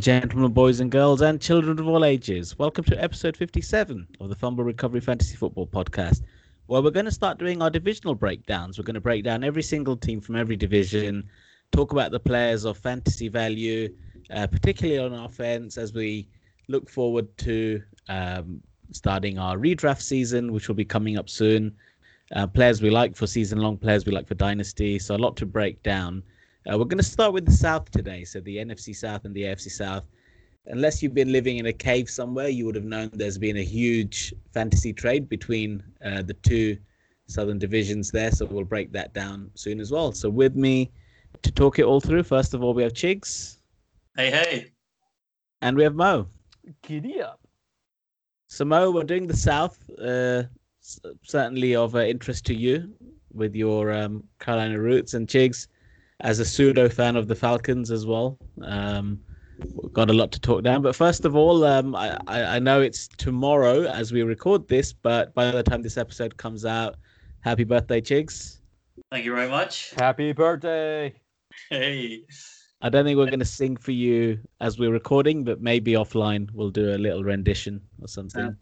And gentlemen, boys and girls, and children of all ages, welcome to episode 57 of the Fumble Recovery Fantasy Football Podcast, where we're going to start doing our divisional breakdowns. We're going to break down every single team from every division, talk about the players of fantasy value, uh, particularly on offense, as we look forward to um, starting our redraft season, which will be coming up soon. Uh, players we like for season long, players we like for dynasty. So, a lot to break down. Uh, we're going to start with the South today. So, the NFC South and the AFC South. Unless you've been living in a cave somewhere, you would have known there's been a huge fantasy trade between uh, the two Southern divisions there. So, we'll break that down soon as well. So, with me to talk it all through, first of all, we have Chigs. Hey, hey. And we have Mo. Giddy up. So, Mo, we're doing the South. Uh, certainly of uh, interest to you with your um, Carolina roots and Chigs as a pseudo fan of the Falcons as well. Um, got a lot to talk down. But first of all, um, I, I know it's tomorrow as we record this, but by the time this episode comes out, happy birthday, Chigs. Thank you very much. Happy birthday. Hey. I don't think we're going to sing for you as we're recording, but maybe offline we'll do a little rendition or something.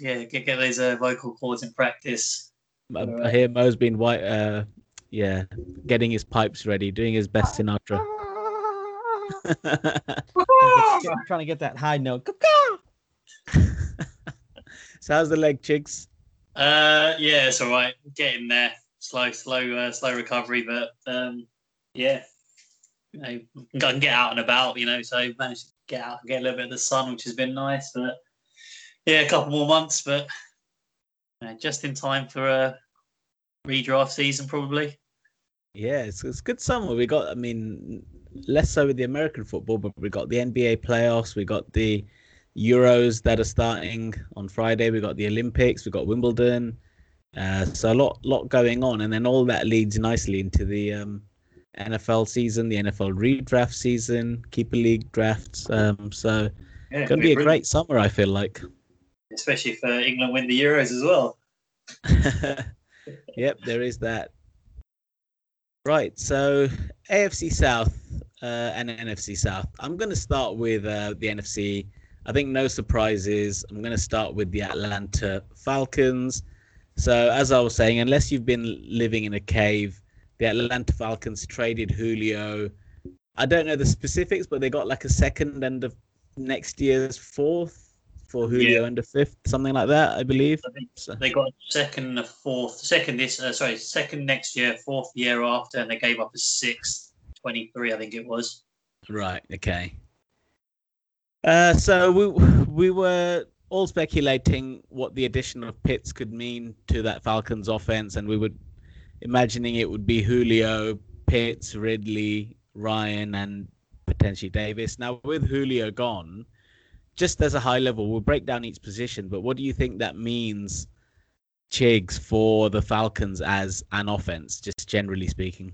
yeah, get, get those uh, vocal cords in practice. I, I hear Mo's been white, uh, yeah, getting his pipes ready, doing his best Sinatra. I'm trying to get that high note. so how's the leg, Chigs? Uh, yeah, it's all right. Getting there. Slow, slow, uh, slow recovery, but um, yeah, you know, I can get out and about, you know, so managed to get out and get a little bit of the sun, which has been nice. But yeah, a couple more months, but you know, just in time for a redraft season, probably. Yeah, it's, it's good summer. We got, I mean, less so with the American football, but we got the NBA playoffs, we got the Euros that are starting on Friday, we got the Olympics, we got Wimbledon. Uh, so a lot, lot going on, and then all that leads nicely into the um, NFL season, the NFL redraft season, keeper league drafts. Um, so yeah, it's going to be a great summer, I feel like. Especially if uh, England win the Euros as well. yep, there is that. Right, so AFC South uh, and NFC South. I'm going to start with uh, the NFC. I think no surprises. I'm going to start with the Atlanta Falcons. So, as I was saying, unless you've been living in a cave, the Atlanta Falcons traded Julio. I don't know the specifics, but they got like a second and of next year's fourth for Julio yeah. and a fifth, something like that, I believe. I so. They got second, a fourth, second this, uh, sorry, second next year, fourth year after, and they gave up a sixth, 23, I think it was. Right, okay. Uh, so we we were all speculating what the addition of Pitts could mean to that Falcons offense, and we were imagining it would be Julio, Pitts, Ridley, Ryan, and potentially Davis. Now, with Julio gone, just as a high level, we'll break down each position, but what do you think that means, Chigs, for the Falcons as an offense, just generally speaking?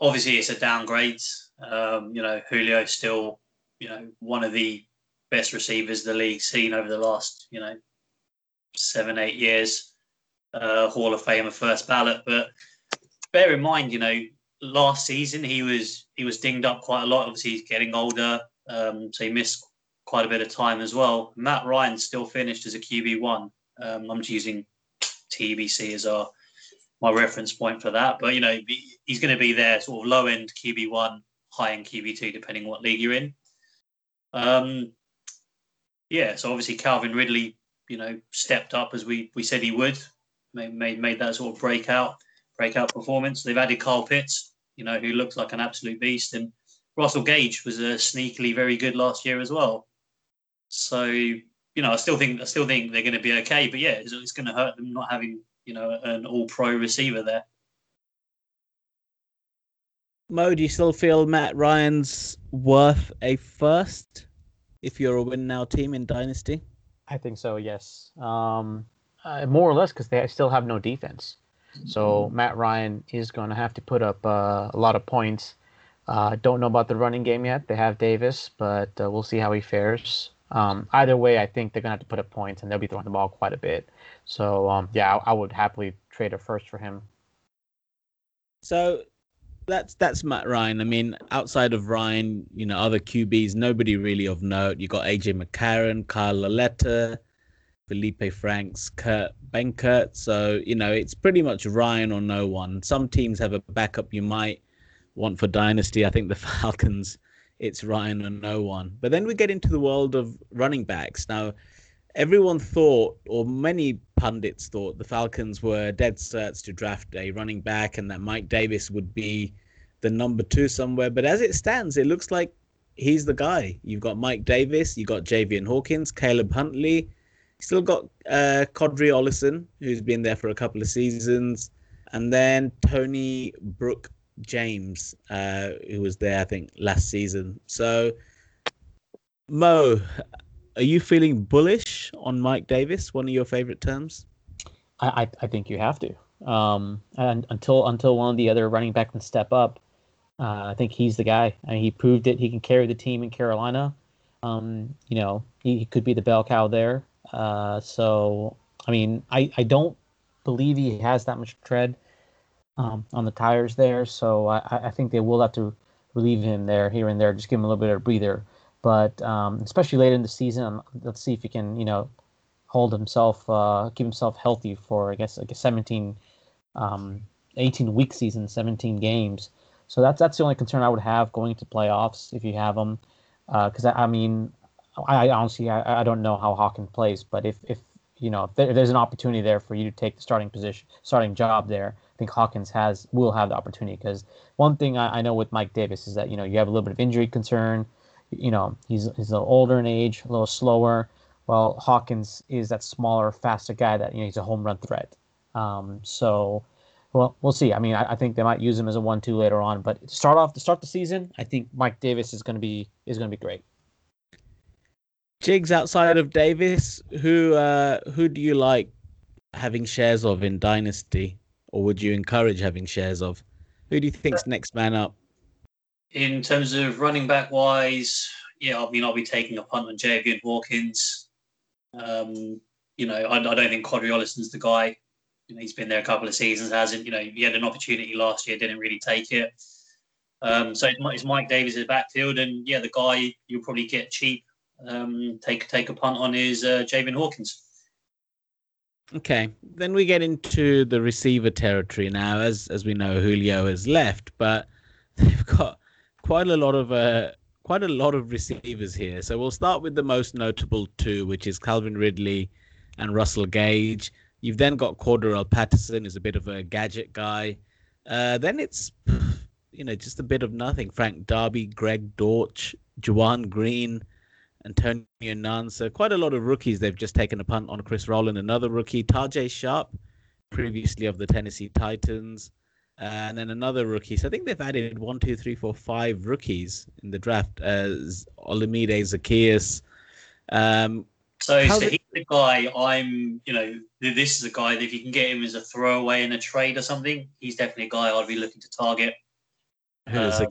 Obviously, it's a downgrade. Um, you know, Julio still, you know, one of the best receivers the league's seen over the last, you know, seven, eight years uh, Hall of Fame Famer first ballot. But bear in mind, you know, last season he was he was dinged up quite a lot. Obviously, he's getting older, um, so he missed quite a bit of time as well. Matt Ryan still finished as a QB one. Um, I'm just using TBC as our my reference point for that. But you know, he's going to be there, sort of low end QB one, high end QB two, depending on what league you're in. Um, yeah, so obviously Calvin Ridley, you know, stepped up as we we said he would made, made made that sort of breakout breakout performance. They've added Kyle Pitts, you know, who looks like an absolute beast, and Russell Gage was a sneakily very good last year as well. So you know, I still think I still think they're going to be okay, but yeah, it's, it's going to hurt them not having you know an All Pro receiver there. Mo, do you still feel Matt Ryan's worth a first if you're a win now team in Dynasty? I think so. Yes. Um, uh, more or less because they still have no defense. So mm-hmm. Matt Ryan is going to have to put up uh, a lot of points. Uh, don't know about the running game yet. They have Davis, but uh, we'll see how he fares. Um, either way, I think they're to have to put up points, and they'll be throwing the ball quite a bit. So um, yeah, I, I, would happily trade a first for him. So that's that's Matt Ryan. I mean, outside of Ryan, you know, other QBs, nobody really of note. You got AJ McCarron, Kyle Lauletta, Felipe Franks, Kurt Benkert. So you know, it's pretty much Ryan or no one. Some teams have a backup you might want for dynasty. I think the Falcons, it's Ryan or no one. But then we get into the world of running backs now everyone thought, or many pundits thought, the Falcons were dead certs to draft a running back and that Mike Davis would be the number two somewhere. But as it stands, it looks like he's the guy. You've got Mike Davis, you've got Javian Hawkins, Caleb Huntley, still got uh, Qadree Ollison, who's been there for a couple of seasons, and then Tony Brooks James, uh, who was there, I think, last season. So, Mo, are you feeling bullish on Mike Davis? One of your favorite terms? I, I, I think you have to. Um, and until until one of the other running back can step up, uh, I think he's the guy. I mean, he proved it. He can carry the team in Carolina. Um, you know, he, he, could be the bell cow there. Uh, so, I mean, I, I don't believe he has that much tread um, on the tires there. So I, I think they will have to relieve him there, here and there, just give him a little bit of a breather. But um, especially later in the season, um, let's see if he can, you know, hold himself, uh, keep himself healthy for, I guess, like a 17, um, 18 week season, 17 games. So that's that's the only concern I would have going to playoffs if you have them, because uh, I, I, mean, I, I honestly I, I don't know how Hawkins plays, but if if you know if, there, if there's an opportunity there for you to take the starting position, starting job there, I think Hawkins has will have the opportunity. Because one thing I, I know with Mike Davis is that you know you have a little bit of injury concern you know, he's he's a little older in age, a little slower. Well, Hawkins is that smaller, faster guy that you know he's a home run threat. Um, so, well, we'll see. I mean, I, I, think they might use him as a one-two later on, but to start off to start the season, I think Mike Davis is going to be is going to be great. Chigs outside of Davis, who uh, who do you like having shares of in Dynasty, or would you encourage having shares of? Who do you think's next man up? In terms of running back wise, yeah, I mean, I'll be taking a punt on Javian Hawkins. Um, you know, I, I, don't think Qadree Ollison's the guy. You know, he's been there a couple of seasons, hasn't? You know, he had an opportunity last year, didn't really take it. Um, so it's Mike Davis backfield, and yeah, the guy you'll probably get cheap. Um, take take a punt on is uh, Javian Hawkins. Okay, then we get into the receiver territory now. As as we know, Julio has left, but they've got quite a lot of uh, quite a lot of receivers here. So we'll start with the most notable two, which is Calvin Ridley and Russell Gage. You've then got Cordarrelle Patterson, who's a bit of a gadget guy. Uh, then it's you know just a bit of nothing. Frank Darby, Greg Dortch, Juwan Green, Antonio Nunn. So quite a lot of rookies. They've just taken a punt on Chris Rowland, another rookie. Tajae Sharpe, previously of the Tennessee Titans and then another rookie. So I think they've added one, two, three, four, five rookies in the draft. As Olamide Zaccheaus. Um, so, so he's the guy I'm, you know, this is a guy that if you can get him as a throwaway in a trade or something, he's definitely a guy I'd be looking to target. Who is um,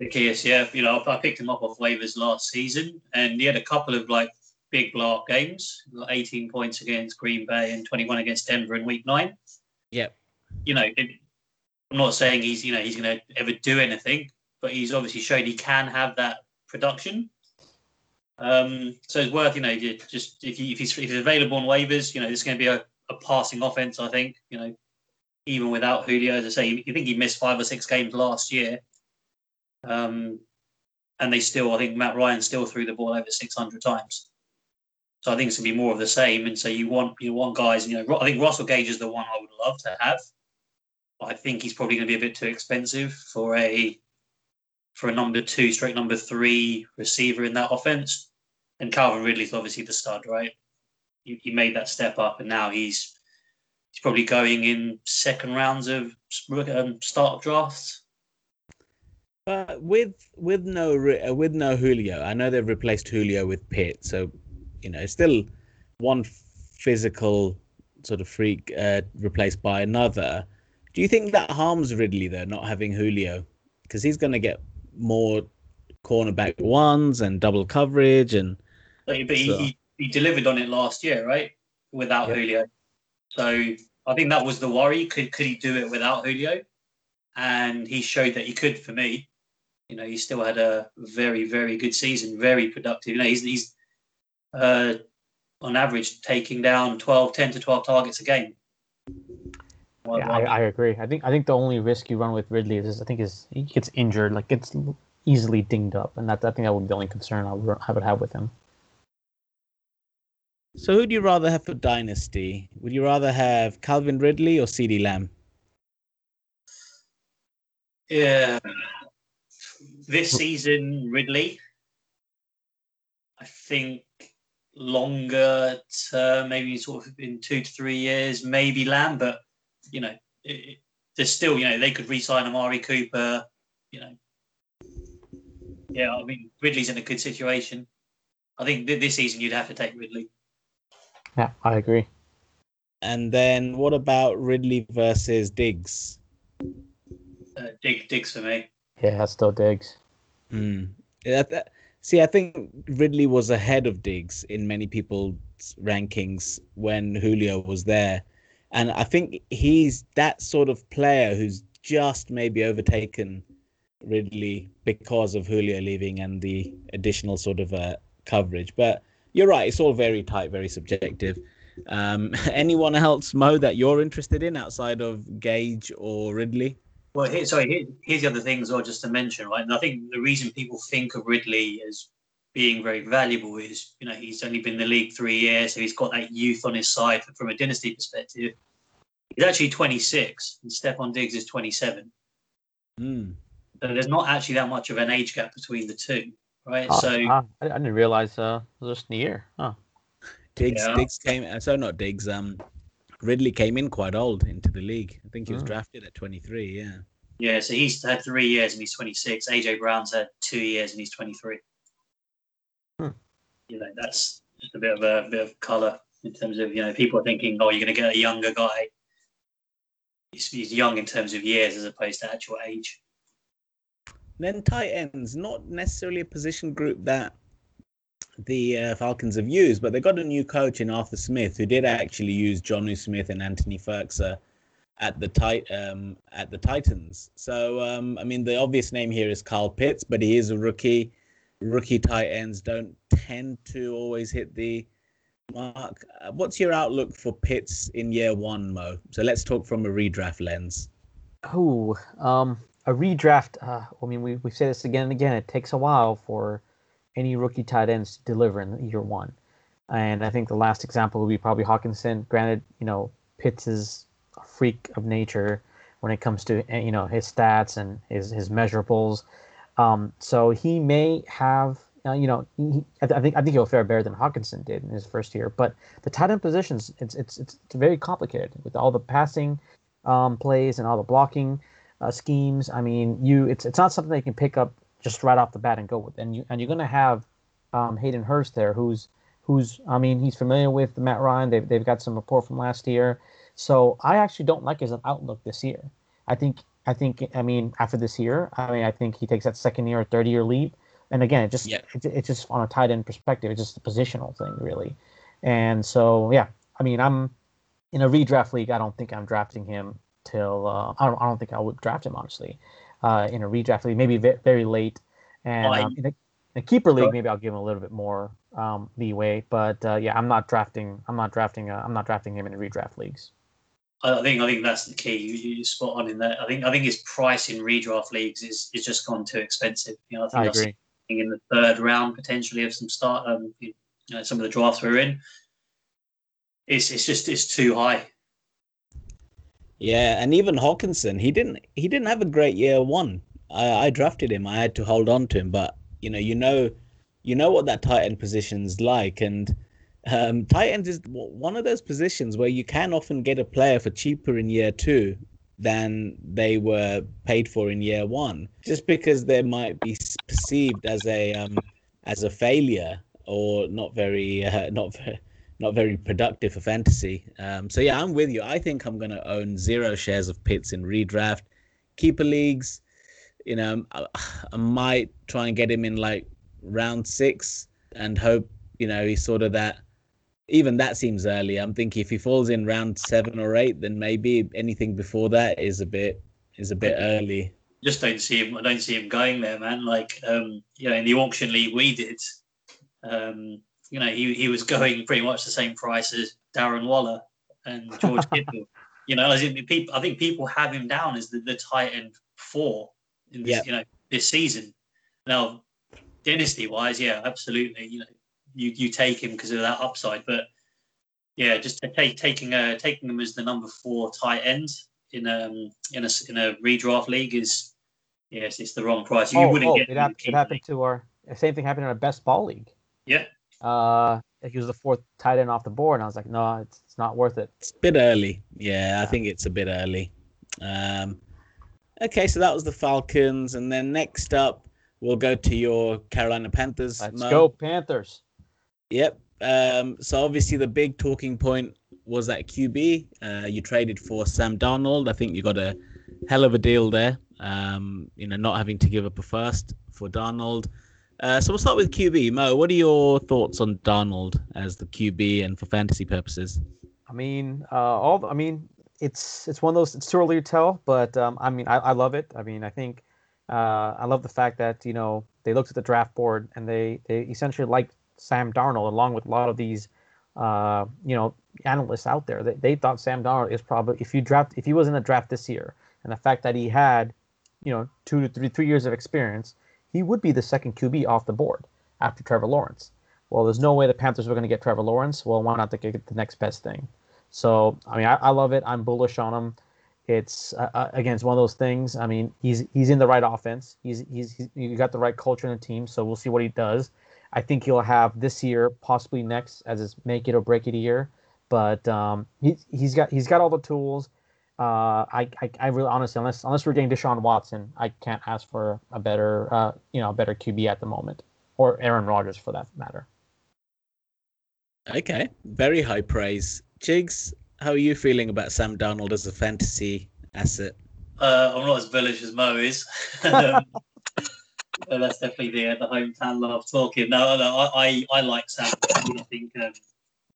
Zaccheaus? Zaccheaus, yeah. You know, I picked him up off waivers last season, and he had a couple of like big block games, like 18 points against Green Bay and 21 against Denver in Week Nine. Yep. You know, it, I'm not saying he's you know he's going to ever do anything, but he's obviously shown he can have that production. Um, so it's worth you know just if, he, if he's if he's available on waivers, you know this is going to be a, a passing offense. I think you know even without Julio, as I say, you think he missed five or six games last year. Um, and they still, I think Matt Ryan still threw the ball over 600 times. So I think it's gonna be more of the same. And so you want you want guys, you know, I think Russell Gage is the one I would love to have. I think he's probably going to be a bit too expensive for a for a number two, straight number three receiver in that offense. And Calvin Ridley's obviously the stud, right? He, he made that step up, and now he's he's probably going in second rounds of um, start drafts. But with with no uh, with no Julio, I know they've replaced Julio with Pitt, so you know still one physical sort of freak uh, replaced by another. Do you think that harms Ridley though, not having Julio, because he's going to get more cornerback ones and double coverage and. But, he, so. he, he delivered on it last year, right? Without Julio, so I think that was the worry. Could could he do it without Julio? and he showed that he could for me. You know, he still had a very, very good season, very productive. You know, he's, he's uh, on average taking down 12, 10 to 12 targets a game. Yeah, I, I, agree. I think I think the only risk you run with Ridley is I think is he gets injured, like gets easily dinged up, and that I think that would be the only concern I would, I would have with him. So, who do you rather have for Dynasty? Would you rather have Calvin Ridley or CeeDee Lamb? Yeah, this season Ridley. I think longer term, maybe sort of in two to three years, maybe Lamb, but you know, it, there's still, you know, they could re-sign Amari Cooper. You know, yeah, I mean, Ridley's in a good situation. I think this season you'd have to take Ridley. Yeah, I agree. And then what about Ridley versus Diggs? Uh, Dig, Diggs for me. Yeah, that's still Diggs. Hmm. Yeah, that, see, I think Ridley was ahead of Diggs in many people's rankings when Julio was there. And I think he's that sort of player who's just maybe overtaken Ridley because of Julio leaving and the additional sort of uh, coverage. But you're right; it's all very tight, very subjective. Um, anyone else, Mo, that you're interested in outside of Gage or Ridley? Well, here, sorry, here, here's the other thing as well, just to mention, right? And I think the reason people think of Ridley as being very valuable is, you know, he's only been in the league three years, so he's got that youth on his side from a dynasty perspective. He's actually 26, and Stefon Diggs is 27. Mm. So there's not actually that much of an age gap between the two, right? Oh, so I, I didn't realize uh, it was just a year. Oh. Diggs, yeah. Diggs came. Uh, so not Diggs. Um, Ridley came in quite old into the league. I think he was oh. drafted at 23. Yeah. Yeah, so he's had three years and he's 26. AJ Brown's had two years and he's 23. Hmm. You know, that's just a bit of a, a bit of color in terms of you know people are thinking, oh, you're going to get a younger guy he's, he's young in terms of years as opposed to actual age. Then tight ends, not necessarily a position group that the uh, Falcons have used, but they got a new coach in Arthur Smith who did actually use Jonnu Smith and Anthony Firkser at the tight um, at the Titans. So um, I mean, the obvious name here is Kyle Pitts, but he is a rookie. Rookie tight ends don't tend to always hit the Mark, uh, what's your outlook for Pitts in year one, Mo? So let's talk from a redraft lens. Oh, um, a redraft. Uh, I mean, we we say this again and again. It takes a while for any rookie tight ends to deliver in year one, and I think the last example would be probably Hockenson. Granted, you know, Pitts is a freak of nature when it comes to you know his stats and his his measurables. Um, so he may have uh, you know, he, I, think I think he'll fare better than Hockenson did in his first year. But the tight end positions, it's it's it's very complicated with all the passing um, plays and all the blocking uh, schemes. I mean, you it's it's not something that you can pick up just right off the bat and go with. And you and you're going to have um, Hayden Hurst there, who's who's I mean, he's familiar with Matt Ryan. They've they've got some rapport from last year. So I actually don't like his outlook this year. I think I think I mean after this year, I mean I think he takes that second year or third year leap and again, it just yeah. it, it's just on a tight end perspective. It's just a positional thing, really. And so, yeah, I mean, I'm in a redraft league. I don't think I'm drafting him till uh, I don't. I don't think I would draft him honestly. Uh, in a redraft league, maybe very, very late, and um, in, a, in, a, keeper league, maybe I'll give him a little bit more um, leeway. But uh, yeah, I'm not drafting. I'm not drafting. Uh, I'm not drafting him in redraft leagues. I think I think that's the key. You, you spot on in that. I think I think his price in redraft leagues is is just gone too expensive. You know, I think I agree in the third round potentially of some start um, you know, some of the drafts we're in. It's it's just it's too high. Yeah, and even Hockenson, he didn't he didn't have a great year one. I, I drafted him. I had to hold on to him, but you know, you know, you know what that tight end position's like, and um, tight end is one of those positions where you can often get a player for cheaper in year two than they were paid for in year one, just because they might be perceived as a um, as a failure or not very uh, not very not very productive for fantasy. Um, so yeah, I'm with you. I think I'm going to own zero shares of Pitts in redraft, keeper leagues. You know, I, I might try and get him in like round six and hope you know he's sort of that even that seems early. I'm thinking if he falls in round seven or eight, then maybe anything before that is a bit is a bit early. Just don't see him. I don't see him going there, man. Like, um, you know, in the auction league we did, um, you know, he he was going pretty much the same price as Darren Waller and George Kittle. You know, as in people, I think people have him down as the, the tight end four in this, Yep. you know, this season. Now, dynasty wise, yeah, absolutely. You know, you you take him because of that upside, but yeah, just take taking uh taking him as the number four tight end in um in a in a redraft league is yes, it's the wrong price. You oh, wouldn't oh, get it, hap- it happened to our same thing happened in our best ball league. Yeah. Uh, he was the fourth tight end off the board, and I was like, no, it's, it's not worth it. It's a bit early. Yeah, I think it's a bit early. Um, okay, so that was the Falcons, and then next up we'll go to your Carolina Panthers. Let's Mo. go Panthers. Yep. Um, so obviously the big talking point was that QB. Uh, you traded for Sam Darnold. I think you got a hell of a deal there. Um, you know, not having to give up a first for Darnold. Uh, so we'll start with QB. Mo, what are your thoughts on Darnold as the QB and for fantasy purposes? I mean, uh, all I mean, it's it's one of those. It's too early to tell, but um, I mean, I, I love it. I mean, I think uh, I love the fact that you know they looked at the draft board and they they essentially liked Sam Darnold along with a lot of these uh, you know analysts out there. They, they thought Sam Darnold is probably if you draft if he was in the draft this year and the fact that he had you know two to three three years of experience, he would be the second QB off the board after Trevor Lawrence. Well, there's no way the Panthers were going to get Trevor Lawrence. Well, why not get the next best thing? So, I mean, I, I love it. I'm bullish on him. It's uh, uh, again, it's one of those things. I mean, he's he's in the right offense. He's he's, he's you got the right culture in the team. So we'll see what he does. I think he'll have this year, possibly next, as his make it or break it year. But um, he he's got he's got all the tools. Uh, I, I I really honestly, unless unless we're getting Deshaun Watson, I can't ask for a better uh, you know a better QB at the moment, or Aaron Rodgers for that matter. Okay, very high praise. Chigs, how are you feeling about Sam Darnold as a fantasy asset? Uh, I'm not as bullish as Mo is. um, that's definitely the the hometown love talking. No, no, I I, I like Sam. I think um,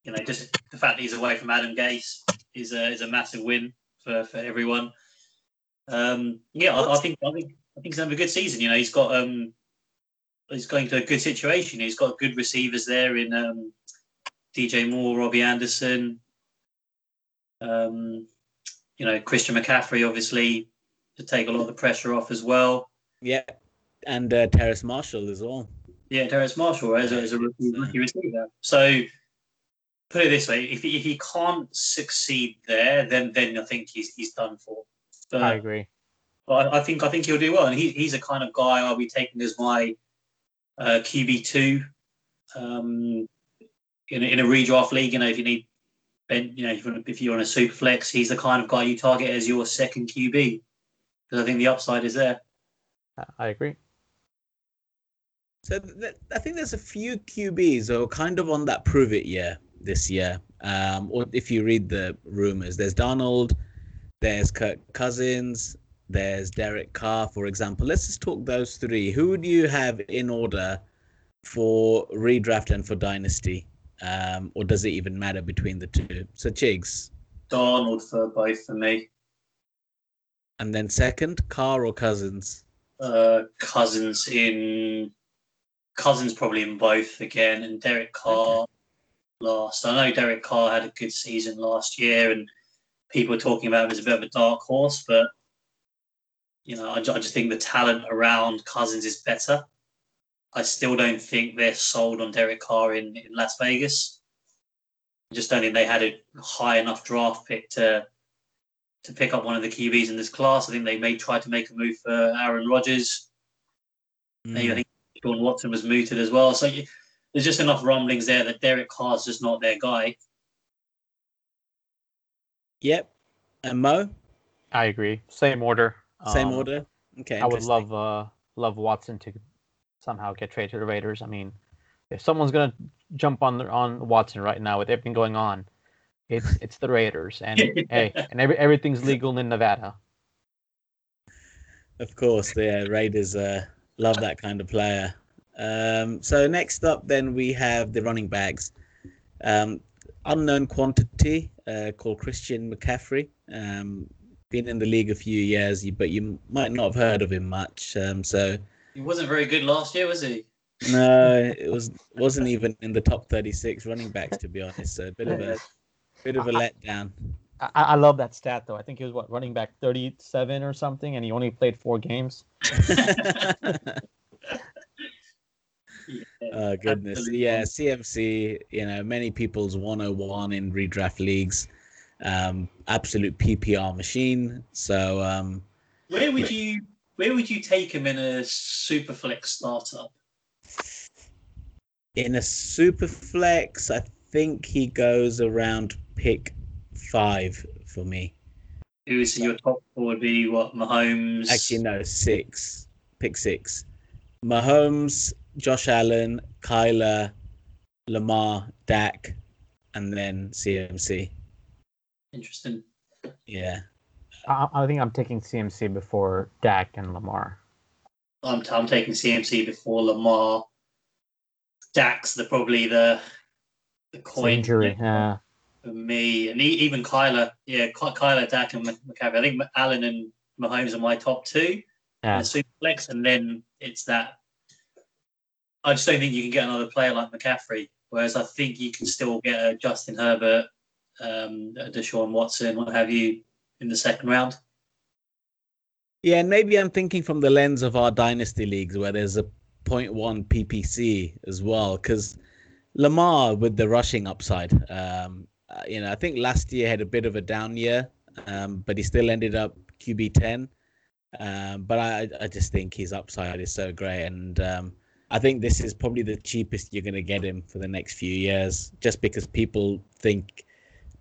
you know just the fact that he's away from Adam Gase is a is a massive win for, for everyone. Um, yeah, I, I think I think I think he's having a good season. You know, he's got um he's going to a good situation. He's got good receivers there in um, DJ Moore, Robbie Anderson. Um, you know, Christian McCaffrey, obviously, to take a lot of the pressure off as well. Yeah, and uh, Terrace Marshall as well. Yeah, Terrence Marshall as a, as a rookie receiver. So, put it this way: if he, if he can't succeed there, then then I think he's he's done for. But I agree. But I, I think I think he'll do well, and he, he's a kind of guy I'll be taking as my uh, QB two um, in a, in a redraft league. You know, if you need, ben, you know, if, you want- if you're on a super flex, he's the kind of guy you target as your second QB because I think the upside is there. I- I agree. So th- I think there's a few QBs who are kind of on that prove it year this year. Um, or if you read the rumors, there's Darnold, there's Kirk Cousins, there's Derek Carr, for example. Let's just talk those three. Who do you have in order for redraft and for dynasty? Um, or does it even matter between the two? So Chigs, Darnold for both for me. and then second, Carr or Cousins? Uh, Cousins in Cousins probably in both again, and Derek Carr last. I know Derek Carr had a good season last year, and people were talking about him as a bit of a dark horse, but you know, I, I just think the talent around Cousins is better. I still don't think they're sold on Derek Carr in, in Las Vegas. I just don't think they had a high enough draft pick to to pick up one of the QBs in this class. I think they may try to make a move for Aaron Rodgers. Maybe I hmm. think Sean Watson was mooted as well. So you, there's just enough rumblings there that Derek Carr's just not their guy. Yep. And Mo, I agree. Same order. same Um, order. Okay. I would love uh love Watson to somehow get traded to the Raiders. I mean, if someone's gonna jump on the, on Watson right now with everything going on, it's it's the Raiders. And hey, and every, everything's legal in Nevada. Of course, the uh, Raiders uh, love that kind of player. Um, so next up, then we have the running backs. Um, unknown quantity uh, called Christian McCaffrey. Um, been in the league a few years, but you might not have heard of him much. Um, so he wasn't very good last year, was he? No, it was wasn't even in the top 36 running backs to be honest. So a bit of a bit of a letdown. I, I love that stat though. I think he was what running back 37 or something, and he only played four games. oh goodness, Absolutely. yeah, CMC. You know, many people's 101 in redraft leagues. Um, absolute PPR machine. So, um, where would you where would you take him in a super flex startup? In a super flex, I think he goes around pick five for me. Who is your top four? Would be what Mahomes? Actually, no, six. Pick six. Mahomes, Josh Allen, Kyler, Lamar, Dak, and then CMC. Interesting. Yeah. I, I think I'm taking CMC before Dak and Lamar. I'm, I'm taking CMC before Lamar. Dak's the probably the the coin injury. Yeah. For me and even Kyler, yeah, Kyler, Dak, and McCaffrey. I think Allen and Mahomes are my top two. Yeah. super flex, and then it's that I just don't think you can get another player like McCaffrey. Whereas I think you can still get a Justin Herbert, um, a Deshaun Watson, what have you, in the second round. Yeah, and maybe I'm thinking from the lens of our dynasty leagues where there's a 0.1 PPC as well, because Lamar with the rushing upside. Um, uh, you know, I think last year had a bit of a down year, um, but he still ended up QB 10. Um, but I, I just think his upside is so great, and um, I think this is probably the cheapest you're going to get him for the next few years, just because people think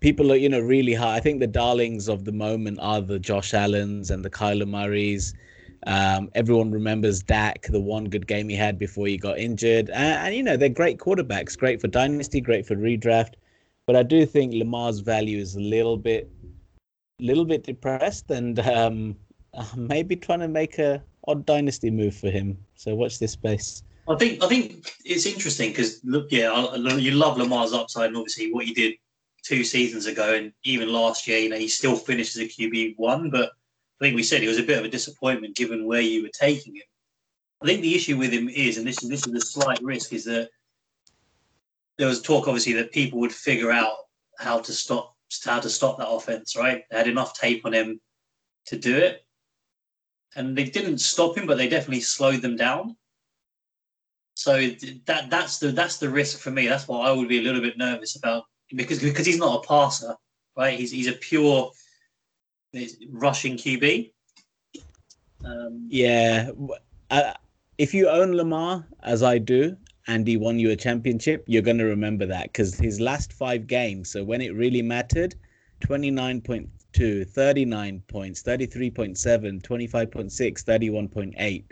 people are you know really high. I think the darlings of the moment are the Josh Allen's and the Kyler Murray's. Um, everyone remembers Dak, the one good game he had before he got injured, and, and, you know they're great quarterbacks, great for dynasty, great for redraft. But I do think Lamar's value is a little bit, little bit depressed, and um, maybe trying to make a odd dynasty move for him. So watch this space. I think I think it's interesting because look, yeah, you love Lamar's upside and obviously what he did two seasons ago and even last year. You know, he still finished as a QB one, but I think we said he was a bit of a disappointment given where you were taking him. I think the issue with him is, and this is this is the slight risk, is that there was talk obviously that people would figure out how to stop how to stop that offense. Right, they had enough tape on him to do it, and they didn't stop him, but they definitely slowed them down. So that that's the that's the risk for me. That's what I would be a little bit nervous about because because he's not a passer, right? He's he's a pure rushing QB. Um, yeah, uh, if you own Lamar as I do, and he won you a championship, you're going to remember that because his last five games, so when it really mattered, 29.2, 39 points, 33.7, 25.6, 31.8.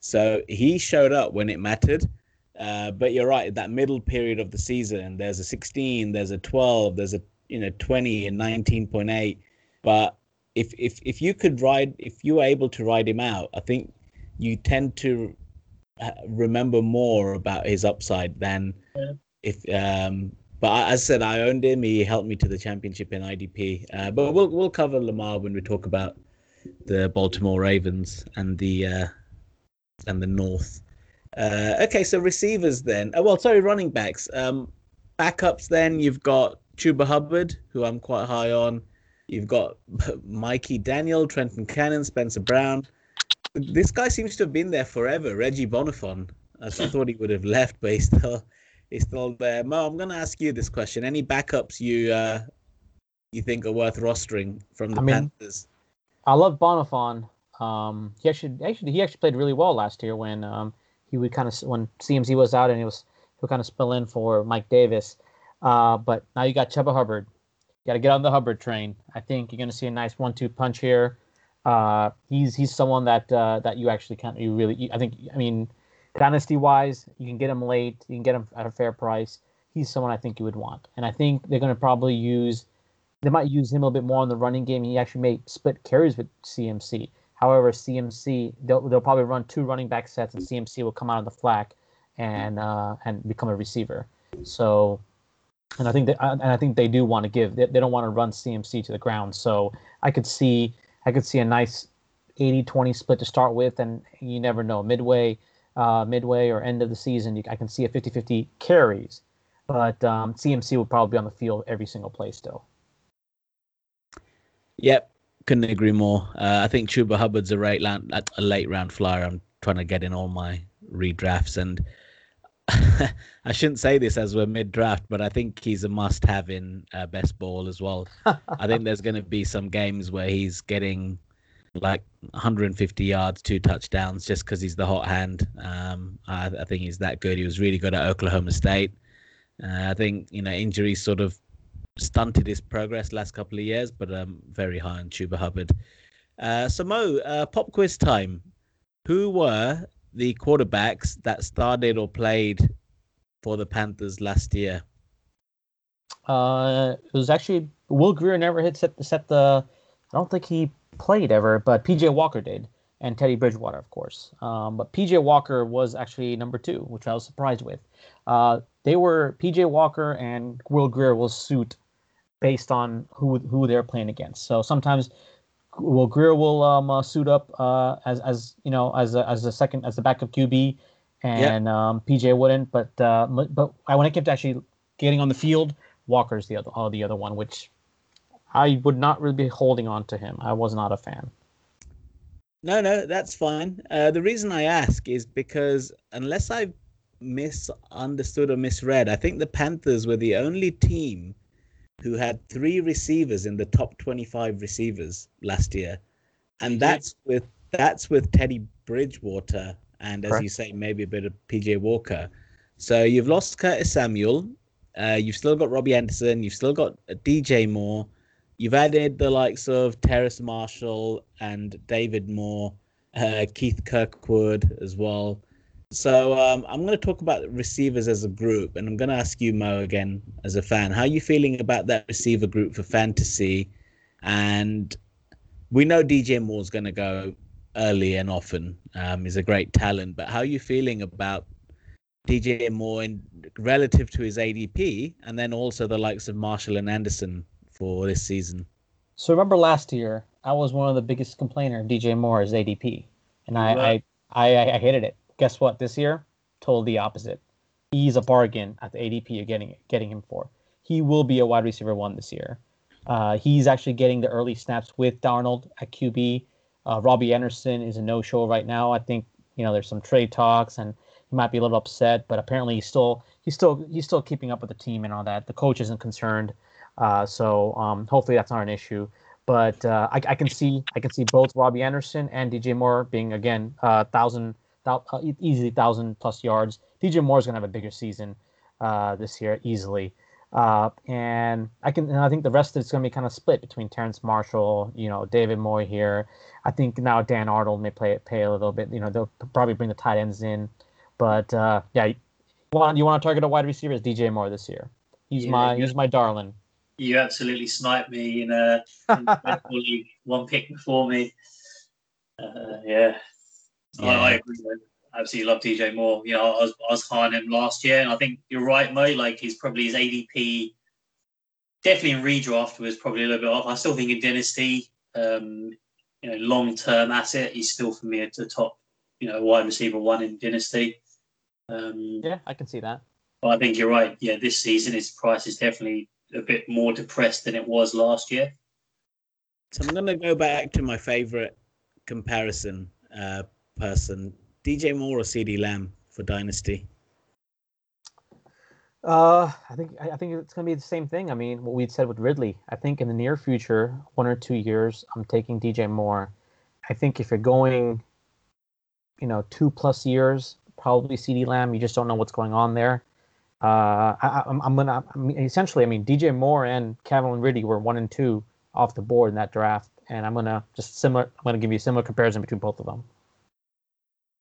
So he showed up when it mattered. Uh, but you're right, that middle period of the season, there's a 16, there's a 12, there's a you know 20 and 19.8. But if if if you could ride, if you were able to ride him out, I think you tend to uh, remember more about his upside than yeah. if. Um, but as I said, I owned him. He helped me to the championship in IDP. Uh, but we'll we'll cover Lamar when we talk about the Baltimore Ravens and the uh, and the North. Uh, okay, so receivers then. Oh, well, sorry, running backs. Um, backups then you've got Chuba Hubbard, who I'm quite high on. You've got Mikey Daniel, Trenton Cannon, Spencer Brown. This guy seems to have been there forever. Reggie Bonnafon. I thought he would have left, but he's still he's still there. Mo, I'm going to ask you this question: Any backups you uh, you think are worth rostering from the I mean, Panthers? I love Bonnafon. Um, he actually, actually, he actually played really well last year when um, he would kind of when CMC was out and he was he would kind of spill in for Mike Davis. Uh, but now you got Chuba Hubbard. You got to get on the Hubbard train. I think you're going to see a nice one-two punch here. Uh, he's he's someone that uh, that you actually can't you really you, I think I mean dynasty wise you can get him late you can get him at a fair price. He's someone I think you would want, and I think they're going to probably use they might use him a little bit more in the running game. He actually may split carries with CMC. However, CMC they'll, they'll probably run two running back sets, and CMC will come out of the flat and uh, and become a receiver. So, and I think that and I think they do want to give they, they don't want to run CMC to the ground. So I could see I could see a nice 80-20 split to start with, and you never know. Midway, uh, midway or end of the season, you, I can see a 50-50 carries, but um, CMC will probably be on the field every single play still. Yep, couldn't agree more. Uh, I think Chuba Hubbard's a late round, a late round flyer. I'm trying to get in all my redrafts, and I shouldn't say this as we're mid draft, but I think he's a must have in uh, best ball as well. I think there's going to be some games where he's getting like 150 yards, two touchdowns, just because he's the hot hand. Um, I, I, think he's that good. He was really good at Oklahoma State. Uh, I think you know injuries sort of stunted his progress last couple of years, but um, very high on Chuba Hubbard. Uh, so Mo, uh, pop quiz time. Who were the quarterbacks that started or played for the Panthers last year? Uh, it was actually Will Grier never hit set, set the. I don't think he played ever, but PJ Walker did, and Teddy Bridgewater, of course. Um, but PJ Walker was actually number two, which I was surprised with. Uh, they were PJ Walker and Will Grier will suit based on who who they're playing against. So sometimes Will Grier will um, uh, suit up uh, as as you know as a, as a second as the backup QB, and um, PJ wouldn't. But uh, but when it came to actually getting on the field, Walker's the other uh, the other one, which I would not really be holding on to him. I was not a fan. No, no, that's fine. Uh, the reason I ask is because unless I misunderstood or misread, I think the Panthers were the only team who had three receivers in the top 25 receivers last year, and that's with that's with Teddy Bridgewater and as you say, maybe a bit of PJ Walker. So you've lost Curtis Samuel, uh, you've still got Robbie Anderson, you've still got DJ Moore, you've added the likes of Terrace Marshall and David Moore, uh, Keith Kirkwood as well. So um, I'm going to talk about receivers as a group, and I'm going to ask you, Mo, again as a fan, how are you feeling about that receiver group for fantasy? And we know DJ Moore's going to go early and often. Um, he's a great talent, but how are you feeling about DJ Moore in relative to his ADP, and then also the likes of Marshall and Anderson for this season? So remember last year, I was one of the biggest complainer of DJ Moore's ADP, and I, I, I, I hated it guess what? This year, totally the opposite. He's a bargain at the ADP you're getting getting him for. He will be a wide receiver one this year. Uh, he's actually getting the early snaps with Darnold at QB. Uh, Robbie Anderson is a no-show right now. I think you know there's some trade talks, and he might be a little upset, but apparently he's still he's still he's still keeping up with the team and all that. The coach isn't concerned, uh, so um, hopefully that's not an issue. But uh, I, I, can see I can see both Robbie Anderson and DJ Moore being again uh, thousand uh, easily thousand plus yards. DJ Moore's gonna have a bigger season uh, this year easily. Uh, and I can, and I think the rest of it's going to be kind of split between Terrence Marshall, you know, David Moore here. I think now Dan Arnold may play it pay a little bit. You know, they'll probably bring the tight ends in, but uh, yeah, you want you want to target a wide receiver as DJ Moore this year. He's yeah, my he's my darling. You absolutely sniped me in a in one pick before me. Uh, yeah, yeah. I, I, agree. I absolutely love DJ Moore. You know, I was, I was high on him last year, and I think you're right, Mo. Like he's probably his ADP, definitely in redraft was probably a little bit off. I still think in dynasty, um, you know, long term asset, he's still for me at the top. You know, wide receiver one in dynasty. Um, yeah, I can see that. But I think you're right. Yeah, this season his price is definitely a bit more depressed than it was last year. So I'm going to go back to my favorite comparison uh, person, DJ Moore or CeeDee Lamb for Dynasty? Uh, I think I think it's going to be the same thing. I mean, what we said with Ridley. I think in the near future, one or two years, I'm taking DJ Moore. I think if you're going, you know, two plus years, probably CeeDee Lamb. You just don't know what's going on there. Uh, I, am I'm gonna I mean, essentially. I mean, DJ Moore and Calvin Ridley were one and two off the board in that draft, and I'm gonna just similar. I'm gonna give you a similar comparison between both of them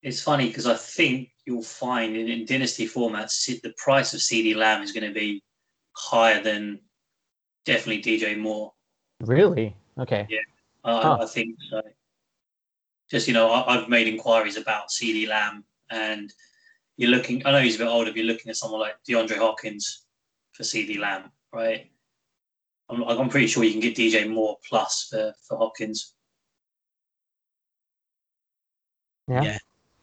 it's funny because I think you'll find in, in dynasty formats the price of CeeDee Lamb is going to be higher than definitely DJ Moore. Really? Okay. Yeah, uh, huh. I think so. Just you know, I, have made inquiries about CeeDee Lamb, and you're looking. I know he's a bit older. But you're looking at someone like DeAndre Hopkins for CeeDee Lamb, right? I'm, I'm pretty sure you can get DJ Moore plus for, for Hopkins. Yeah. yeah,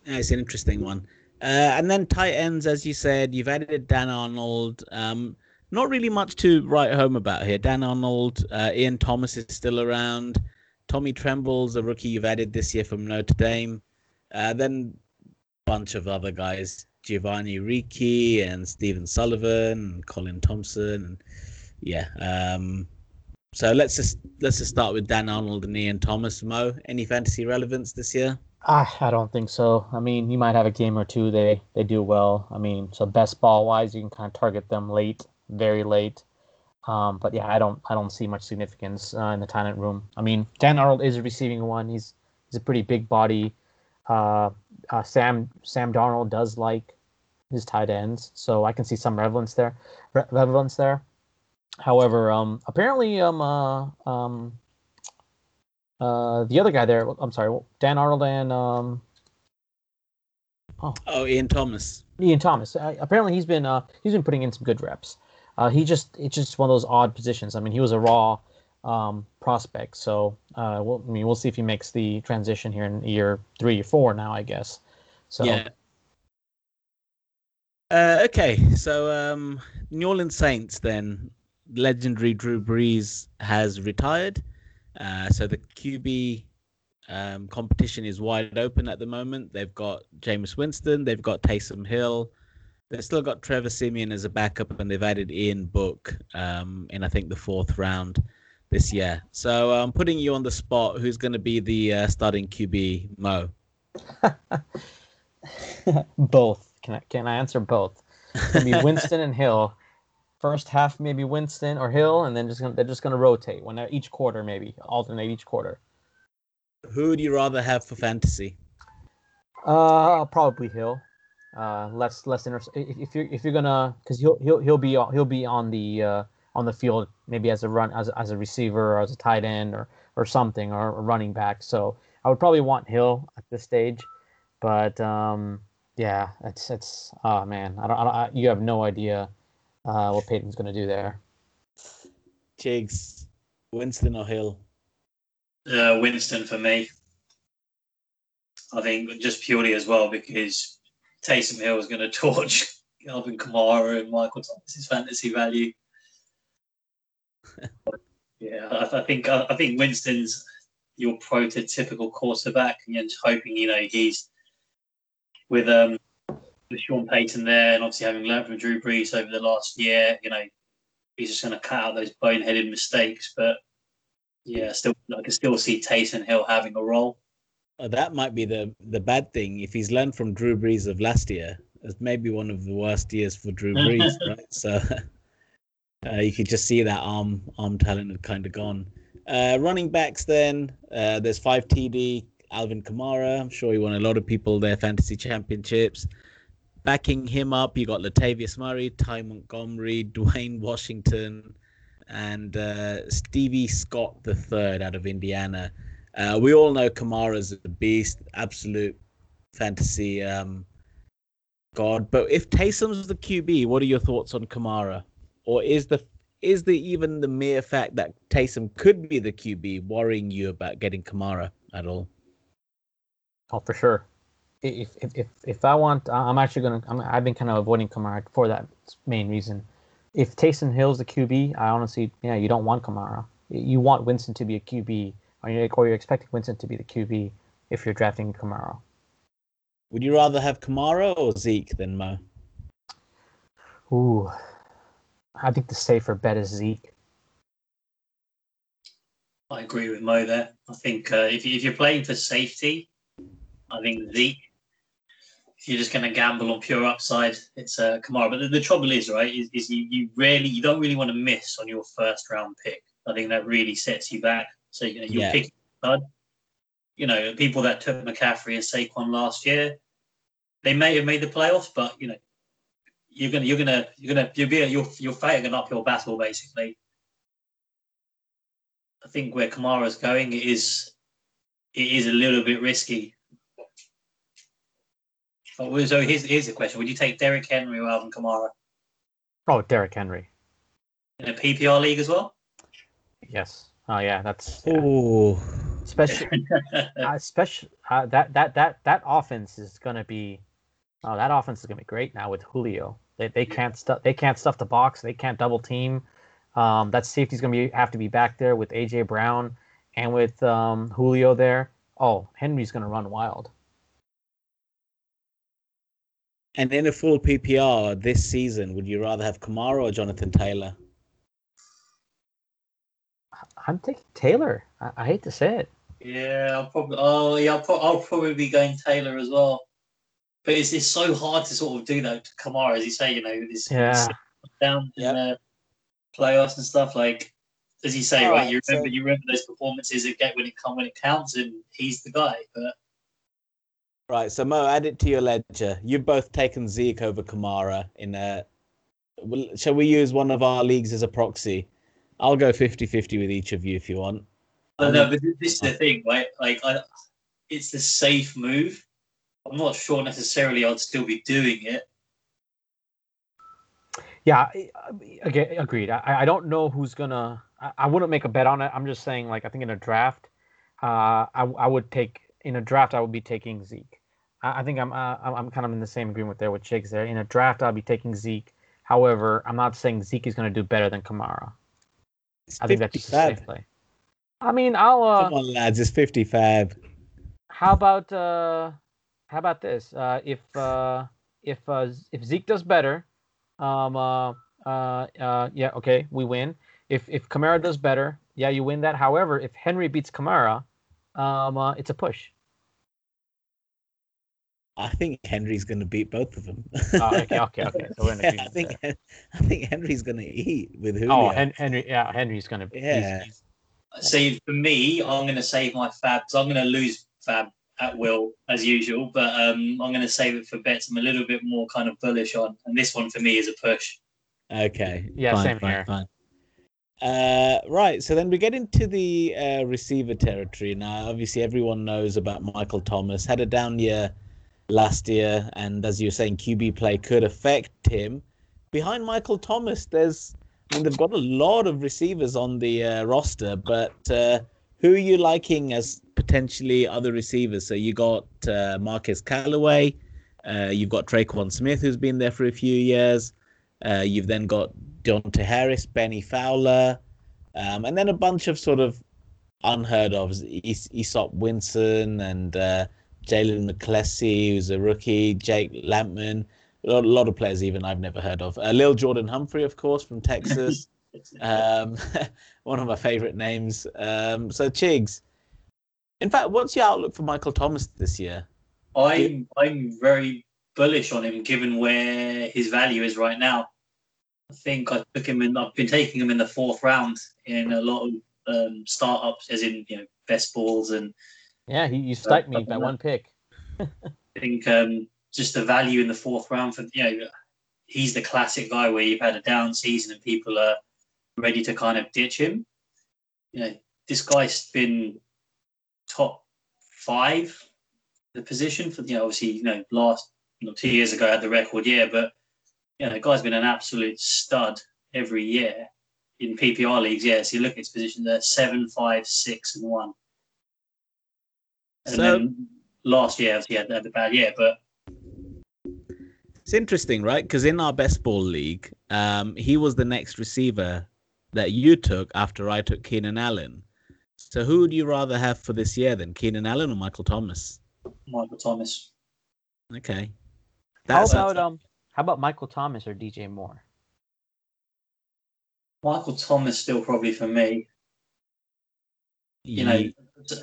Yeah, it's an interesting one. Uh, and then tight ends, as you said, you've added Dan Arnold. Um, not really much to write home about here. Dan Arnold, uh, Ian Thomas is still around. Tommy Tremble's a rookie you've added this year from Notre Dame. Uh, then a bunch of other guys, Giovanni Ricci and Stephen Sullivan and Colin Thompson. And yeah, um, so let's just let's just start with Dan Arnold and Ian Thomas. Mo, any fantasy relevance this year? I don't think so. I mean, you might have a game or two they they do well. I mean, so best ball wise, you can kind of target them late, very late. Um, but yeah, I don't I don't see much significance uh, in the talent room. I mean, Dan Arnold is a receiving one. He's he's a pretty big body. Uh, uh, Sam Sam Darnold does like his tight ends, so I can see some relevance there. Re- relevance there. However, um, apparently, um, uh, um, uh, the other guy there, I'm sorry, Dan Arnold and um, Oh, Ian Thomas. Ian Thomas. Uh, apparently, he's been uh, he's been putting in some good reps. Uh, he just it's just one of those odd positions. I mean, he was a raw um, prospect, so uh, we'll, I mean, we'll see if he makes the transition here in year three or four now, I guess. So Yeah. Uh, okay, so um, New Orleans Saints then legendary Drew Brees has retired, uh, so the QB um, competition is wide open at the moment. They've got Jameis Winston, they've got Taysom Hill, they've still got Trevor Siemian as a backup, and they've added Ian Book um, in I think the fourth round this year. So I'm putting you on the spot. Who's going to be the uh, starting QB, Mo? both. Can I can I answer both? It's gonna be Winston and Hill. First half maybe Winston or Hill, and then just gonna, they're just gonna rotate when each quarter maybe alternate each quarter. Who would you rather have for fantasy? Uh, probably Hill. Uh, less less inter- if, you're if you're gonna because he'll he'll he'll be on- he'll be on the uh, on the field maybe as a run as, as a receiver or as a tight end or or something or a running back. So I would probably want Hill at this stage, but um, yeah, it's it's oh man, I don't, I don't I, you have no idea uh, what Payton's gonna do there. Chigs, Winston or Hill? Uh, Winston for me. I think just purely as well because Taysom Hill is going to torch Alvin Kamara and Michael Thomas's fantasy value. yeah, I, I think I, I think Winston's your prototypical quarterback, and you're just hoping you know he's with um with Sean Payton there, and obviously having learned from Drew Brees over the last year, you know he's just going to cut out those boneheaded mistakes. But yeah, still I can still see Taysom Hill having a role. Oh, that might be the the bad thing. If he's learned from Drew Brees of last year, it's maybe one of the worst years for Drew Brees, right? So uh, you could just see that arm arm talent had kind of gone. Uh, running backs, then uh, there's five TD. Alvin Kamara, I'm sure he won a lot of people their fantasy championships. Backing him up, you got Latavius Murray, Ty Montgomery, Dwayne Washington, and uh, Stevie Scott the third out of Indiana. Uh, we all know Kamara's a beast, absolute fantasy um, god. But if Taysom's the QB, what are your thoughts on Kamara? Or is the is the even the mere fact that Taysom could be the QB worrying you about getting Kamara at all? Oh, for sure. If if if, if I want, I'm actually gonna. I'm, I've been kind of avoiding Kamara for that main reason. If Taysom Hill's the QB, I honestly, yeah, you don't want Kamara. You want Winston to be a QB, or you're, or you're expecting Winston to be the QB if you're drafting Kamara. Would you rather have Kamara or Zeke than Mo? Ooh, I think the safer bet is Zeke. I agree with Mo there. I think uh, if, you, if you're playing for safety, I think Zeke. You're just going to gamble on pure upside, it's uh, Kamara. But the, the trouble is, right, is, is you, you really you don't really want to miss on your first round pick. I think that really sets you back. So you know you're Yeah. picking stud. You know, people that took McCaffrey and Saquon last year, they may have made the playoffs, but you know, you're gonna you're gonna you're gonna you'll be you're you're fighting an uphill battle basically. I think where Kamara's going it is it is a little bit risky. Oh, So here's here's the question: Would you take Derrick Henry or Alvin Kamara Oh, Derrick Henry. in a PPR league as well? Yes. Oh yeah, that's. Yeah. Oh, especially, uh, especially uh, that that that that offense is gonna be, oh, that offense is gonna be great now with Julio. They, they can't stuff they can't stuff the box. They can't double team. Um, that safety's gonna be have to be back there with AJ Brown and with um, Julio there. Oh, Henry's gonna run wild. And in a full PPR this season, would you rather have Kamara or Jonathan Taylor? I'm taking Taylor. I, I hate to say it. Yeah, I'll probably. Oh, yeah, I'll, pro- I'll probably be going Taylor as well. But it's, it's so hard to sort of do that to Kamara, as you say. You know, this Yeah. down in Yep. the playoffs and stuff. Like as you say, All right? right, You remember, so- you remember those performances that get when it come when it counts, and he's the guy. But Right, so Mo, add it to your ledger. You've both taken Zeke over Kamara in a. Shall we use one of our leagues as a proxy? I'll go 50 50 with each of you if you want. I know. But this is the thing, right? Like, I, it's the safe move. I'm not sure necessarily I'd still be doing it. Yeah, I- I- again, agreed. I, I don't know who's gonna. I, I wouldn't make a bet on it. I'm just saying, like, I think in a draft, uh, I, I would take in a draft. I would be taking Zeke. I, I think I'm uh, I'm I'm kind of in the same agreement there with Chigs there. In a draft, I'll be taking Zeke. However, I'm not saying Zeke is going to do better than Kamara. It's I think that's just a safe play. I mean, I'll. Uh, Come on, lads, it's 55. how about uh, how about this? Uh, if uh, if uh, if Zeke does better, um, uh, uh, uh, yeah, okay, we win. If if Kamara does better, yeah, you win that. However, if Henry beats Kamara, um, uh, it's a push. I think Henry's going to beat both of them. Oh, okay, okay, okay. So we're in Yeah, I think there. I think Henry's going to eat with Julio. Oh, Hen- Henry, yeah, Henry's gonna. he's- Yeah. he's- See, for me, I'm going to save my fab because I'm going to lose fab at will as usual. But um, I'm going to save it for bets I'm a little bit more kind of bullish on. And this one for me is a push. Okay. Yeah, fine, same fine, here. Fine. Uh, right. So then we get into the uh, receiver territory. Now, obviously, everyone knows about Michael Thomas. Had a down year last year, and as you were saying, QB play could affect him. Behind Michael Thomas, there's, I mean, they've got a lot of receivers on the uh, roster, but uh, who are you liking as potentially other receivers? So you got uh, Marquez Callaway, uh, you've got Tre'Quan Smith, who's been there for a few years. Uh, you've then got Deonte Harris, Bennie Fowler, um, and then a bunch of sort of unheard of Es- Easop Winston and uh, Jalen McCleskey, who's a rookie, Jake Lampman, a lot, a lot of players even I've never heard of. Uh, Lil Jordan Humphrey, of course, from Texas, um, one of my favorite names. Um, so Chigs, in fact, what's your outlook for Michael Thomas this year? I'm I'm very bullish on him given where his value is right now. I think I took him in. I've been taking him in the fourth round in a lot of um, startups, as in you know best balls, and Yeah, he you sniped me by one pick. I think um, just the value in the fourth round for you know he's the classic guy where you've had a down season and people are ready to kind of ditch him. You know, this guy's been top five the position for you know obviously you know last you know, two years ago I had the record year, but you know the guy's been an absolute stud every year in PPR leagues. Yeah, so you look at his position there seven, five, six, and one. And So- then last year obviously he had, had a bad year, but It's interesting, right? Because in our best ball league, um, he was the next receiver that you took after I took Keenan Allen. So who would you rather have for this year then, Keenan Allen or Michael Thomas? Michael Thomas. Okay. How about um? How about Michael Thomas or DJ Moore? Michael Thomas still probably for me. You know,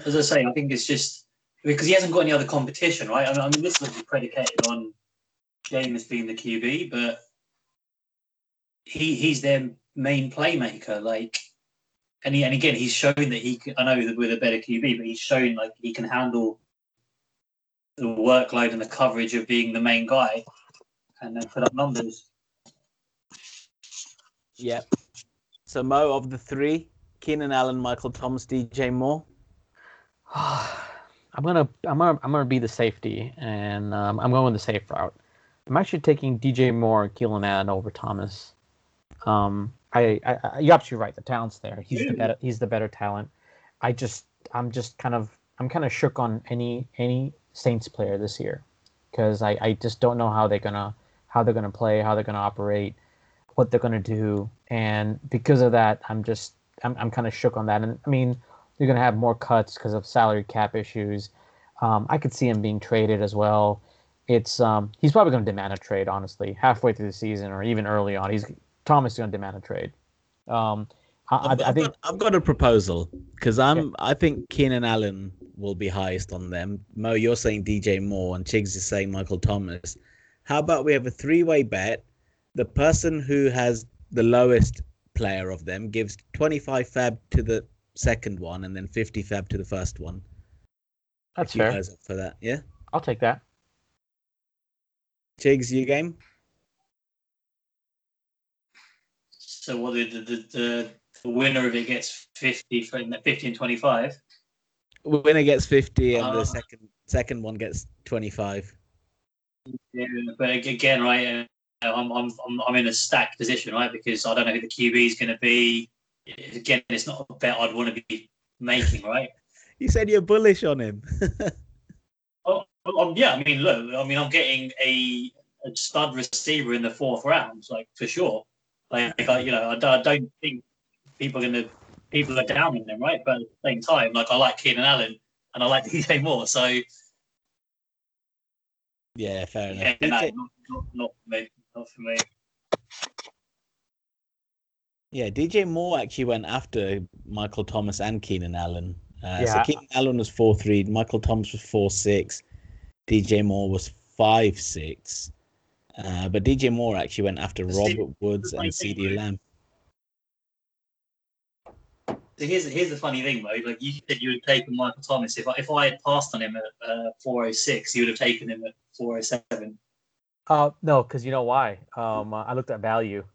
as I say, I think it's just because he hasn't got any other competition, right? I mean, I mean this was predicated on Jameis being the QB, but he he's their main playmaker. Like, and he, and again, he's shown that he. Can, I know that with a better QB, but he's shown like he can handle the workload and the coverage of being the main guy, and then put up numbers. Yep. So Mo of the three, Keenan Allen, Michael Thomas, DJ Moore. I'm gonna I'm gonna I'm gonna be the safety, and um, I'm going the safe route. I'm actually taking DJ Moore and Keenan Allen over Thomas. Um, I, I, I you're absolutely right. The talent's there. He's the better. He's the better talent. I just I'm just kind of I'm kind of shook on any any Saints player this year because I, I just don't know how they're gonna how they're gonna play, how they're gonna operate, what they're gonna do, and because of that, I'm just I'm I'm kind of shook on that. And I mean, you're gonna have more cuts because of salary cap issues. Um, I could see him being traded as well. It's um, he's probably going to demand a trade, honestly, halfway through the season or even early on. He's Thomas is going to demand a trade. Um, I, I think got, I've got a proposal because I'm I think Keenan Allen will be highest on them. Mo, you're saying DJ Moore, and Chigs is saying Michael Thomas. How about we have a three-way bet? The person who has the lowest player of them gives 25 fab to the second one, and then 50 fab to the first one. that's You fair. guys up for that? Yeah. I'll take that. Chigs, you game? So what the the, the, the, the winner of it gets 50 for 50 and 25. Winner gets 50, and the Uh, second second one gets 25. Yeah, but again, right, uh, I'm, I'm I'm I'm in a stacked position, right, because I don't know who the QB is going to be. Again, it's not a bet I'd want to be making, right? You said you're bullish on him. Oh, um, yeah, I mean, look, I mean, I'm getting a, a stud receiver in the fourth round, like for sure. Like, I, you know, I, don't- I don't think people are going to people are downing them, right? But at the same time, like I like Keenan Allen and I like DJ Moore, so yeah, fair yeah, enough. no, not, not, not for me, not for me. Yeah, DJ Moore actually went after Michael Thomas and Keenan Allen. Uh, Yeah. So Keenan Allen was four three, Michael Thomas was four six, DJ Moore was five six. Uh, but DJ Moore actually went after See, Robert Woods and thing, CeeDee right? Lamb. So here's here's the funny thing, though. Like you said, you would have taken Michael Thomas. If I, if I had passed on him at uh, 406, you would have taken him at 407. Uh, no, because you know why? Um, uh, I looked at value.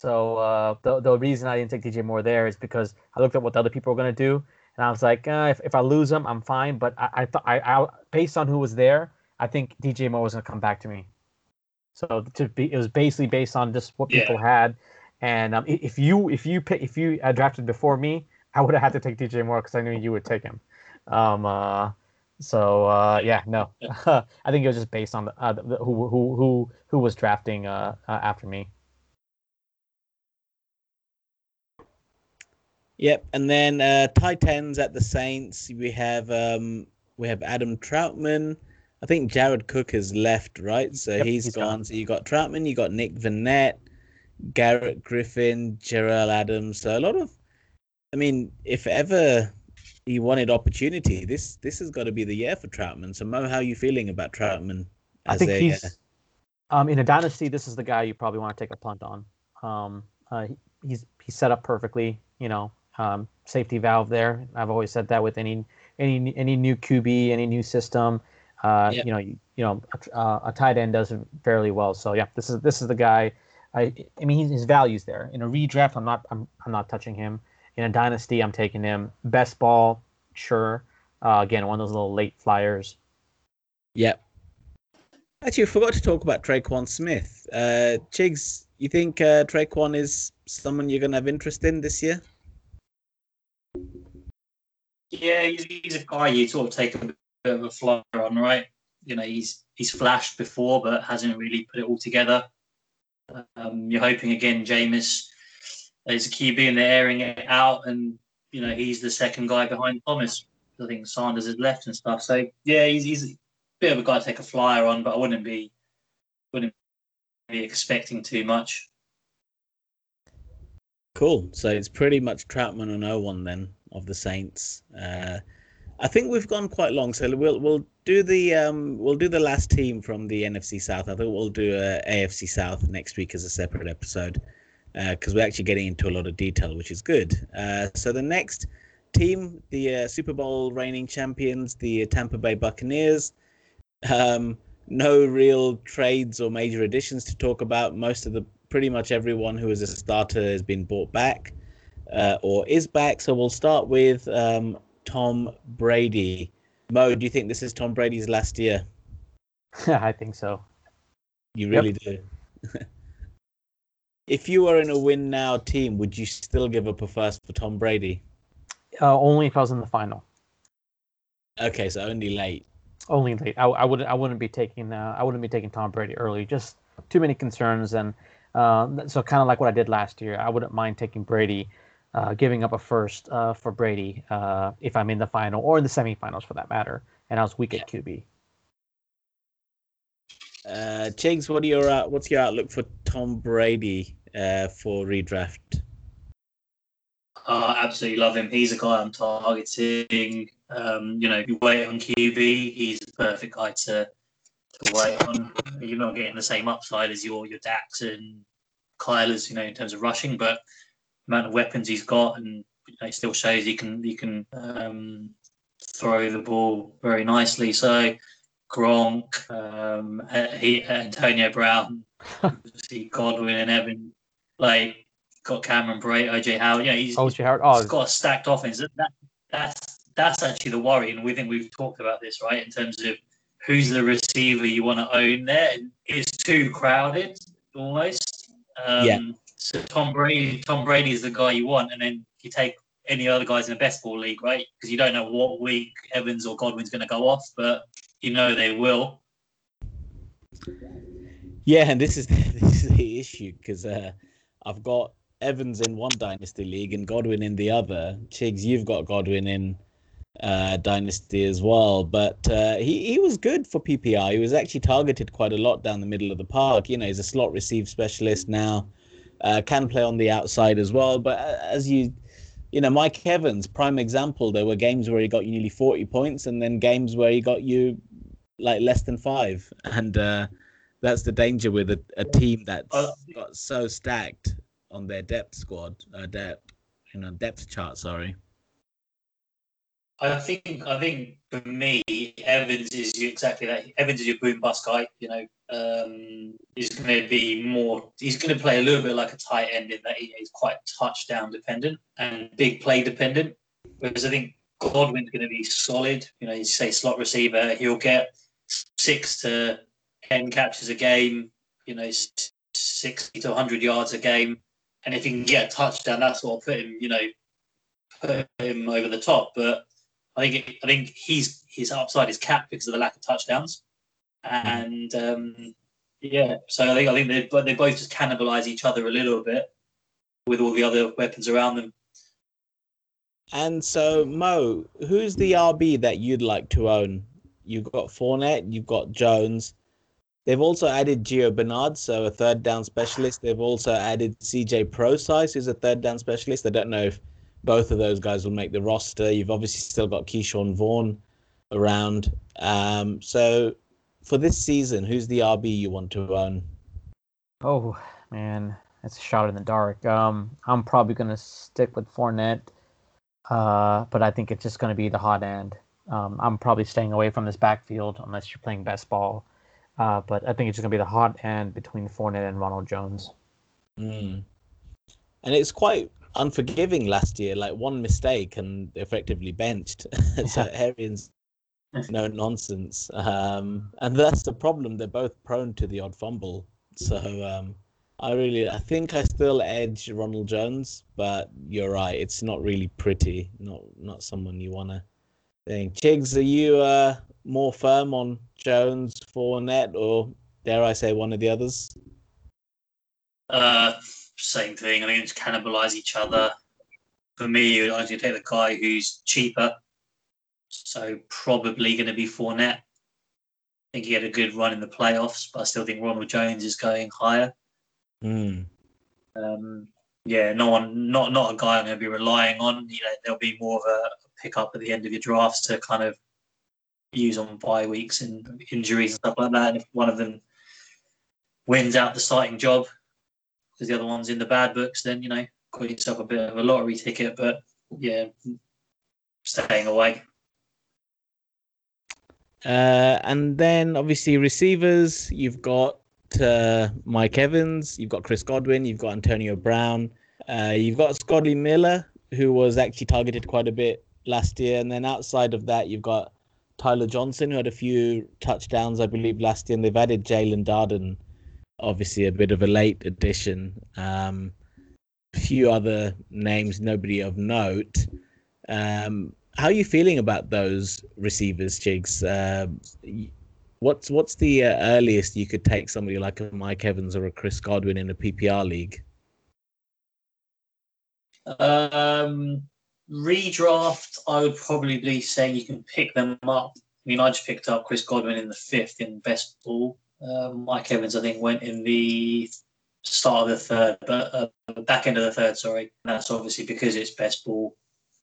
So uh, the the reason I didn't take DJ Moore there is because I looked at what the other people were gonna do, and I was like, uh, if, if I lose him, I'm fine. But I I thought I, I based on who was there, I think DJ Moore was gonna come back to me. So to be, it was basically based on just what Yeah. people had, and um, if you if you pick, if you uh, drafted before me, I would have had to take DJ Moore because I knew you would take him. Um, uh, so uh, yeah, no, I think it was just based on the, uh, the, the- who who who who was drafting uh, uh, after me. Yep, and then uh, tight ends at the Saints. We have um, we have Adam Trautman. I think Jared Cook has left, right? So Yep, he's he's gone. gone. So you got Trautman, you got Nick Vannett, Garrett Griffin, Jarrell Adams. So a lot of, I mean, if ever he wanted opportunity, this this has got to be the year for Trautman. So Mo, how are you feeling about Trautman? I as think a, uh, he's um, in a dynasty. This is the guy you probably want to take a punt on. Um, uh, he- he's he's set up perfectly. You know, um, safety valve there. I've always said that with any any any new QB, any new system. Uh, Yep. You know, you, you know, a, uh, a tight end does fairly well. So yeah, this is this is the guy. I I mean, his value's there. In a redraft, I'm not I'm I'm not touching him. In a dynasty, I'm taking him. Best ball, sure. Uh, again, one of those little late flyers. Yep. Actually, I forgot to talk about Tre'Quan Smith. Uh, Chigs, you think uh, Tre'Quan is someone you're going to have interest in this year? Yeah, he's, he's a guy you sort of take a bit of a flyer on, right? You know, he's he's flashed before, but hasn't really put it all together. Um, you're hoping again, Jameis is a QB and they're airing it out, and you know he's the second guy behind Thomas. I think Sanders has left and stuff. So yeah, he's he's a bit of a guy to take a flyer on, but I wouldn't be wouldn't be expecting too much. Cool. So it's pretty much Trautman and one then of the Saints. Uh, I think we've gone quite long, so we'll we'll do the um we'll do the last team from the NFC South. I think we'll do a AFC South next week as a separate episode because we're actually getting into a lot of detail, which is good. Uh, so the next team, the uh, Super Bowl reigning champions, the Tampa Bay Buccaneers. Um, no real trades or major additions to talk about. Most of the pretty much everyone who is a starter has been bought back uh, or is back. So we'll start with um, Tom Brady. Mo, do you think this is Tom Brady's last year? I think so. You Yep. really do. if you were in a win now team, would you still give up a first for Tom Brady? Uh, only if I was in the final. Okay, so only late. Only late. I, I wouldn't. I wouldn't be taking. Uh, I wouldn't be taking Tom Brady early. Just too many concerns, and uh, so kind of like what I did last year. I wouldn't mind taking Brady, uh, giving up a first uh, for Brady uh, if I'm in the final or in the semifinals for that matter, and I was weak at QB. Uh, Chigs, what are your uh, what's your outlook for Tom Brady uh, for redraft? Uh, absolutely love him. He's a guy I'm targeting. Um, you know, you wait on QB, he's the perfect guy to, to wait on. You're not getting the same upside as your your Dax and Kylers, you know, in terms of rushing, but amount of weapons he's got, and you know, still shows he can he can um, throw the ball very nicely. So Gronk, um, he, Antonio Brown, see Godwin and Evan, like got Cameron Brate, OJ Howard. Yeah, he's, OJ Howard. Oh, he's got a stacked offense. That, that, that's that's actually the worry, and we think we've talked about this right in terms of who's the receiver you want to own. There, it's too crowded almost. Um, Yeah. So Tom Brady, Tom Brady is the guy you want, and then you take any other guys in the best ball league, right? Because you don't know what week Evans or Godwin's going to go off, but you know they will. Yeah, and this is this is the issue because uh, I've got Evans in one dynasty league and Godwin in the other. Chigs, you've got Godwin in uh, dynasty as well, but uh, he he was good for PPR. He was actually targeted quite a lot down the middle of the park. You know, he's a slot receive specialist now. Uh, can play on the outside as well, but uh, as you you know, Mike Evans, prime example. There were games where he got you nearly forty points, and then games where he got you like less than five, and uh, that's the danger with a, a team that's Uh, got so stacked on their depth squad, uh, depth, you know, depth chart. Sorry. I think I think for me, Evans is exactly that. Evans is your boom bust guy. You know, um, he's going to be more. He's going to play a little bit like a tight end in that he- he's quite touchdown dependent and big play dependent. Whereas I think Godwin's going to be solid. You know, you say slot receiver, he'll get six to ten catches a game. You know, sixty to hundred yards a game, and if he can get a touchdown, that's what will put him. You know, put him over the top. But I think I think he's his upside is capped because of the lack of touchdowns, and um, yeah. So I think I think they but they both just cannibalize each other a little bit with all the other weapons around them. And so, Mo, who's the RB that you'd like to own? You've got Fournette, you've got Jones. They've also added Gio Bernard, so a third down specialist. They've also added CJ Prosise, who's a third down specialist. I don't know if both of those guys will make the roster. You've obviously still got Ke'Shawn Vaughn around. Um, so, for this season, who's the RB you want to own? Oh man, that's a shot in the dark. Um, I'm probably gonna stick with Fournette, uh, but I think it's just gonna be the hot end. Um, I'm probably staying away from this backfield unless you're playing best ball. Uh, but I think it's just gonna be the hot end between Fournette and Ronald Jones. Mm. And it's quite unforgiving last year. Like one mistake and effectively benched. so Arians, no nonsense. Um, and that's the problem. They're both prone to the odd fumble. So um, I really, I think I still edge Ronald Jones, but you're right. It's not really pretty. Not not someone you want to think. Chigs, are you uh, more firm on Jones, Fournette, or dare I say one of the others? Uh, same thing. I think it's cannibalize each other. For me, I should take the guy who's cheaper. So probably going to be Fournette. I think he had a good run in the playoffs, but I still think Ronald Jones is going higher. Hmm. Um, yeah, no one, not not a guy I'm going to be relying on. You know, there'll be more of a pickup at the end of your drafts to kind of use on bye weeks and injuries and stuff like that. And if one of them wins out the starting job because the other one's in the bad books, then you know, got yourself a bit of a lottery ticket. But yeah, staying away. Uh, and then obviously receivers, you've got uh, Mike Evans, you've got Chris Godwin, you've got Antonio Brown, uh, you've got Scotty Miller, who was actually targeted quite a bit last year, and then outside of that, you've got Tyler Johnson, who had a few touchdowns, I believe, last year, and they've added Jaelon Darden, obviously a bit of a late addition. Um, a few other names, nobody of note. Um, how are you feeling about those receivers, Chigs? Um, what's what's the uh, earliest you could take somebody like a Mike Evans or a Chris Godwin in a PPR league? Um, redraft, I would probably be saying you can pick them up. I mean, I just picked up Chris Godwin in the fifth in best ball. Uh, Mike Evans, I think, went in the start of the third, but uh, back end of the third. Sorry, and that's obviously because it's best ball.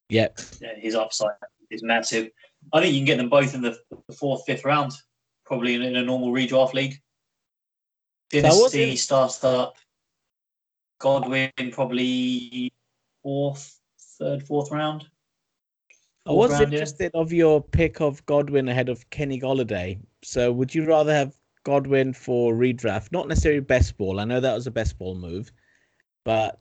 Yep. His upside is massive. I think you can get them both in the, the fourth, fifth round, probably in, in a normal redraft league. Dynasty starts up. Godwin probably fourth, third, fourth round. I was round, interested of your pick of Godwin ahead of Kenny Golladay. So would you rather have Godwin for redraft, not necessarily best ball? I know that was a best ball move, but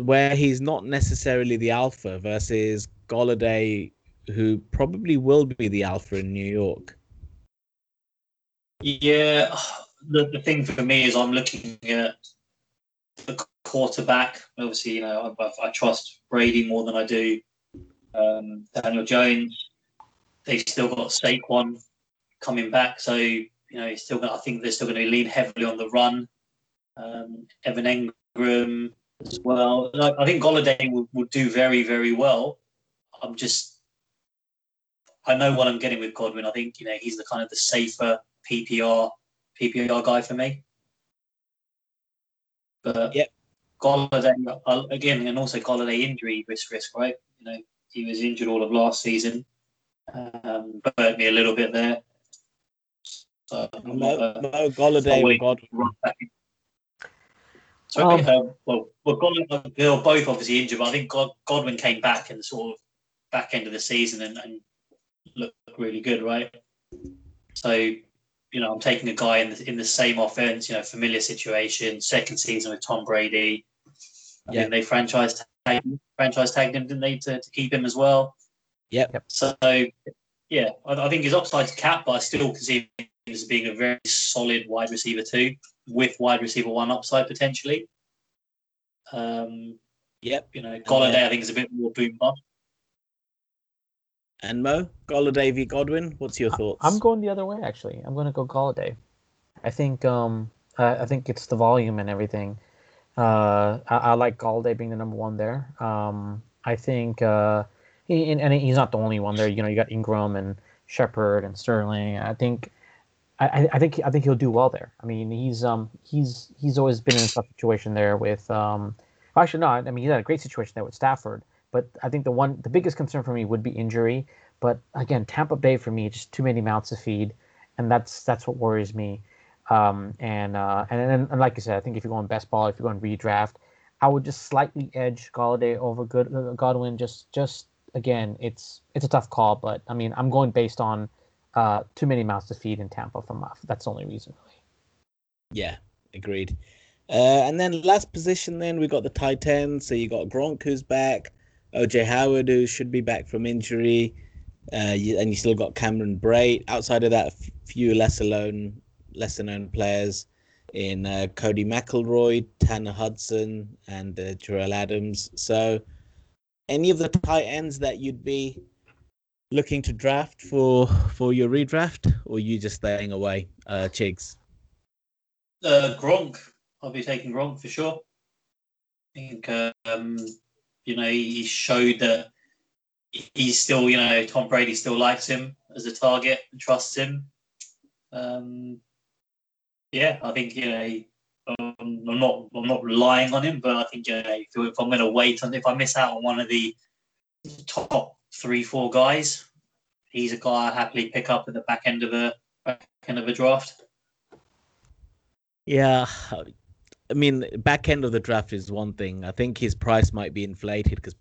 where he's not necessarily the alpha versus Golladay, who probably will be the alpha in New York. Yeah, the, the thing for me is I'm looking at the quarterback. Obviously, you know, I, I trust Brady more than I do um, Daniel Jones. They've still got Saquon coming back, so you know, he's still. I think they're still going to lean heavily on the run. Um, Evan Engram as well. I, I think Golladay will, will do very, very well. I'm just, I know what I'm getting with Godwin. I think you know he's the kind of the safer PPR PPR guy for me. But yep. Golladay again, and also Golladay injury risk, risk, right? You know, he was injured all of last season. Um, hurt me a little bit there. So Mo, uh, Mo Golladay Godwin. So um, uh, well, well, Godwin, they were both obviously injured, but I think God, Godwin came back in the sort of back end of the season and, and looked really good, right? So you know, I'm taking a guy in the, in the same offense, you know, familiar situation, second season with Tom Brady. I yeah. they franchise tag, franchise tagged him, didn't they, to, to keep him as well? Yep. So, yeah, I, I think his upside's capped, but I still consider him as being a very solid wide receiver too, with wide receiver one upside potentially. Um, yep. You know, Golladay, I think, is a bit more boom bust. And Mo, Golladay v Godwin. What's your thoughts? I'm going the other way. Actually, I'm going to go Golladay. I think um, I, I think it's the volume and everything. Uh, I, I, like Golladay being the number one there. Um, I think uh, he, and, and, he's not the only one there. You know, you got Engram and Shepard and Sterling. I think. I, I think I think he'll do well there. I mean, he's um he's he's always been in a tough situation there with um actually not. I mean, he's had a great situation there with Stafford. But I think the one, the biggest concern for me would be injury. But again, Tampa Bay for me, just too many mouths to feed, and that's that's what worries me. Um, and, uh, and and like you said, I think if you're going best ball, if you're going redraft, I would just slightly edge Golladay over Good Godwin. Just just again, it's it's a tough call, but I mean, I'm going based on uh, too many mouths to feed in Tampa. From that's the only reason. Yeah, agreed. Uh, and then last position, then we got the tight end. So you got Gronk who's back. OJ Howard, who should be back from injury, uh, you, and you still got Cameron Brate. Outside of that, a few lesser known, lesser known players in uh, Codey McElroy, Tanner Hudson, and uh, Jerell Adams. So, any of the tight ends that you'd be looking to draft for for your redraft, or you just staying away, uh, Chigs? Uh, Gronk, I'll be taking Gronk for sure. I think um, you know, he showed that he's still, you know, Tom Brady still likes him as a target and trusts him. Um, yeah, I think you know, I'm not I'm not relying on him, but I think you know, if, if I'm going to wait on if I miss out on one of the top three four guys, he's a guy I happily pick up at the back end of a back end of a draft. Yeah, I mean, back end of the draft is one thing. I think his price might be inflated because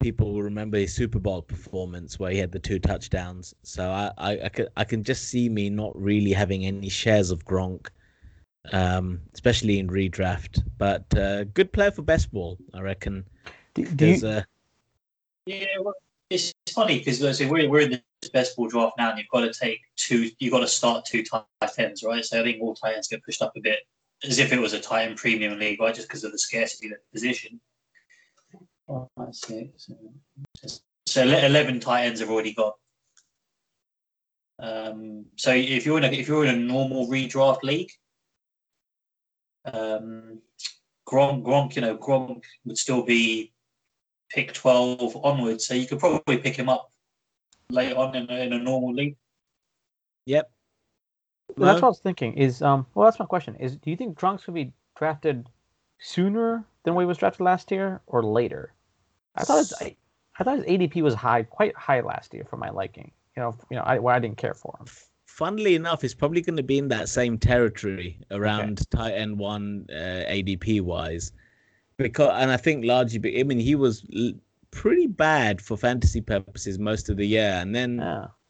people will remember his Super Bowl performance where he had the two touchdowns. So I, I, I, can, I can just see me not really having any shares of Gronk, um, especially in redraft. But uh, good player for best ball, I reckon. Do, do you... uh... Yeah, well, it's funny because we're, we're in this best ball draft now, and you've got to take two. You've got to start two tight ends, right? So I think all tight ends get pushed up a bit as if it was a tight end premium league, right? Just because of the scarcity of the position. Oh, so ele- eleven tight ends have already got. Um, so if you're in a if you're in a normal redraft league, um, Gronk, Gronk, you know, Gronk would still be pick twelve onwards, so you could probably pick him up later on in a, in a normal league. Yep. Well, that's what I was thinking. Is um well that's my question. Is do you think Gronk's gonna be drafted sooner than when he was drafted last year or later? I thought his, I, I thought his ADP was high, quite high last year for my liking. You know, you know, I, where I didn't care for him. Funnily enough, it's probably going to be in that same territory around tight end one uh, ADP wise, because and I think largely, I mean, he was l- pretty bad for fantasy purposes most of the year, and then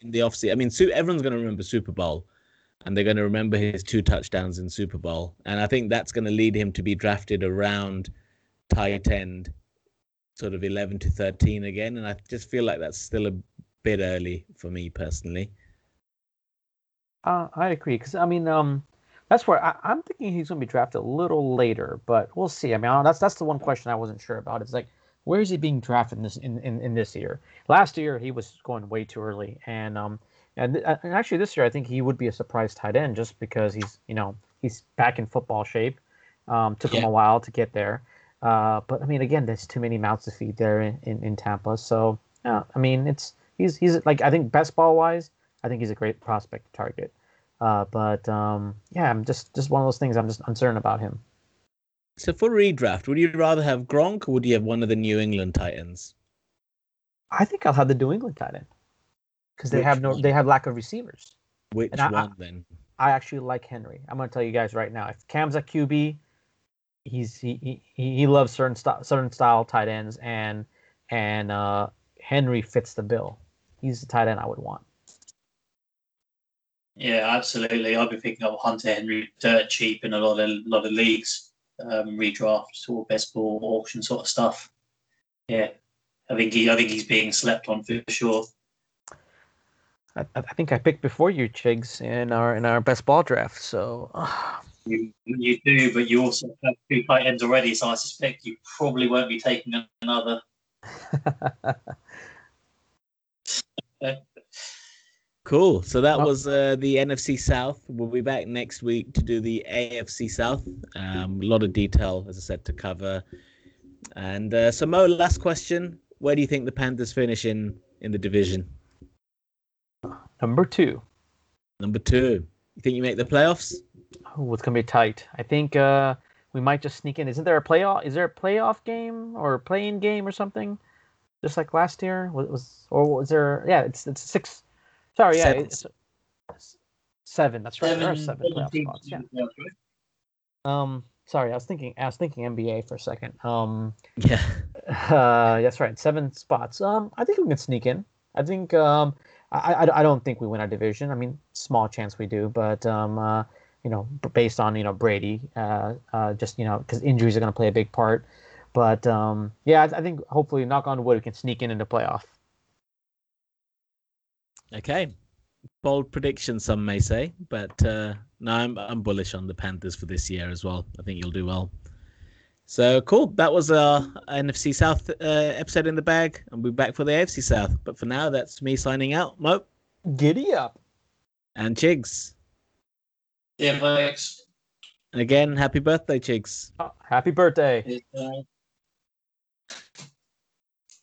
in the offseason, I mean, Su- everyone's going to remember Super Bowl, and they're going to remember his two touchdowns in Super Bowl, and I think that's going to lead him to be drafted around tight end, sort of eleven to thirteen again, and I just feel like that's still a bit early for me personally. Uh, I agree because I mean, um, that's where I, I'm thinking he's going to be drafted a little later, but we'll see. I mean, I- that's that's the one question I wasn't sure about. It's like, where is he being drafted in this in, in, in this year? Last year he was going way too early, and um, and, and actually this year I think he would be a surprise tight end just because he's you know he's back in football shape. Um, took him a while to get there, uh, but I mean, again, there's too many mouths to feed there in, in, in Tampa. So yeah, I mean, it's he's he's like I think best ball wise, I think he's a great prospect to target. Uh, but um, yeah, I'm just just one of those things. I'm just uncertain about him. So for redraft, would you rather have Gronk or would you have one of the New England Titans? I think I'll have the New England tight end because they Which have no one? they have lack of receivers. Which And I- I- one then? I actually like Henry. I'm going to tell you guys right now. If Cam's a QB, he's he he, he loves certain style certain style tight ends and and uh, Henry fits the bill. He's the tight end I would want. Yeah, absolutely. I've been picking up Hunter Henry dirt cheap in a lot of lot of leagues, um, redraft sort of best ball auction sort of stuff. Yeah, I think he I think he's being slept on for sure. I, I think I picked before you, Chigs, in our in our best ball draft. So You you do, but you also have two tight ends already, so I suspect you probably won't be taking another. Cool. So that was uh, the NFC South. We'll be back next week to do the AFC South. Um, a lot of detail, as I said, to cover. And uh, so, Mo, last question: Where do you think the Panthers finish in in the division? number two. Number two. You think you make the playoffs? Oh, it's gonna be tight. I think uh, we might just sneak in. Isn't there a playoff? Is there a playoff game or a play-in game or something? Just like last year, was, was or was there? Yeah, it's it's six. Sorry, yeah, Seven. it's seven. That's right. there are seven playoff teams spots. Yeah. in the playoffs, right? Um, sorry, I was thinking. I was thinking NBA for a second. Um, Yeah. uh, that's right. Seven spots. Um, I think we can sneak in. I think. Um, I, I, I don't think we win our division. I mean, small chance we do, but um, uh, you know, based on you know Brady, uh, uh, just you know, because injuries are going to play a big part. But um, yeah, I, I think hopefully, knock on wood, we can sneak in into playoff. Okay. Bold prediction, some may say, but uh, no, I'm I'm bullish on the Panthers for this year as well. I think you'll do well. So cool. That was our NFC South uh, episode in the bag, and we'll be back for the AFC South. But for now, that's me signing out. Mo Giddy up! and Chigs. Yeah, thanks. And again, happy birthday, Chigs. Oh, happy birthday! Uh,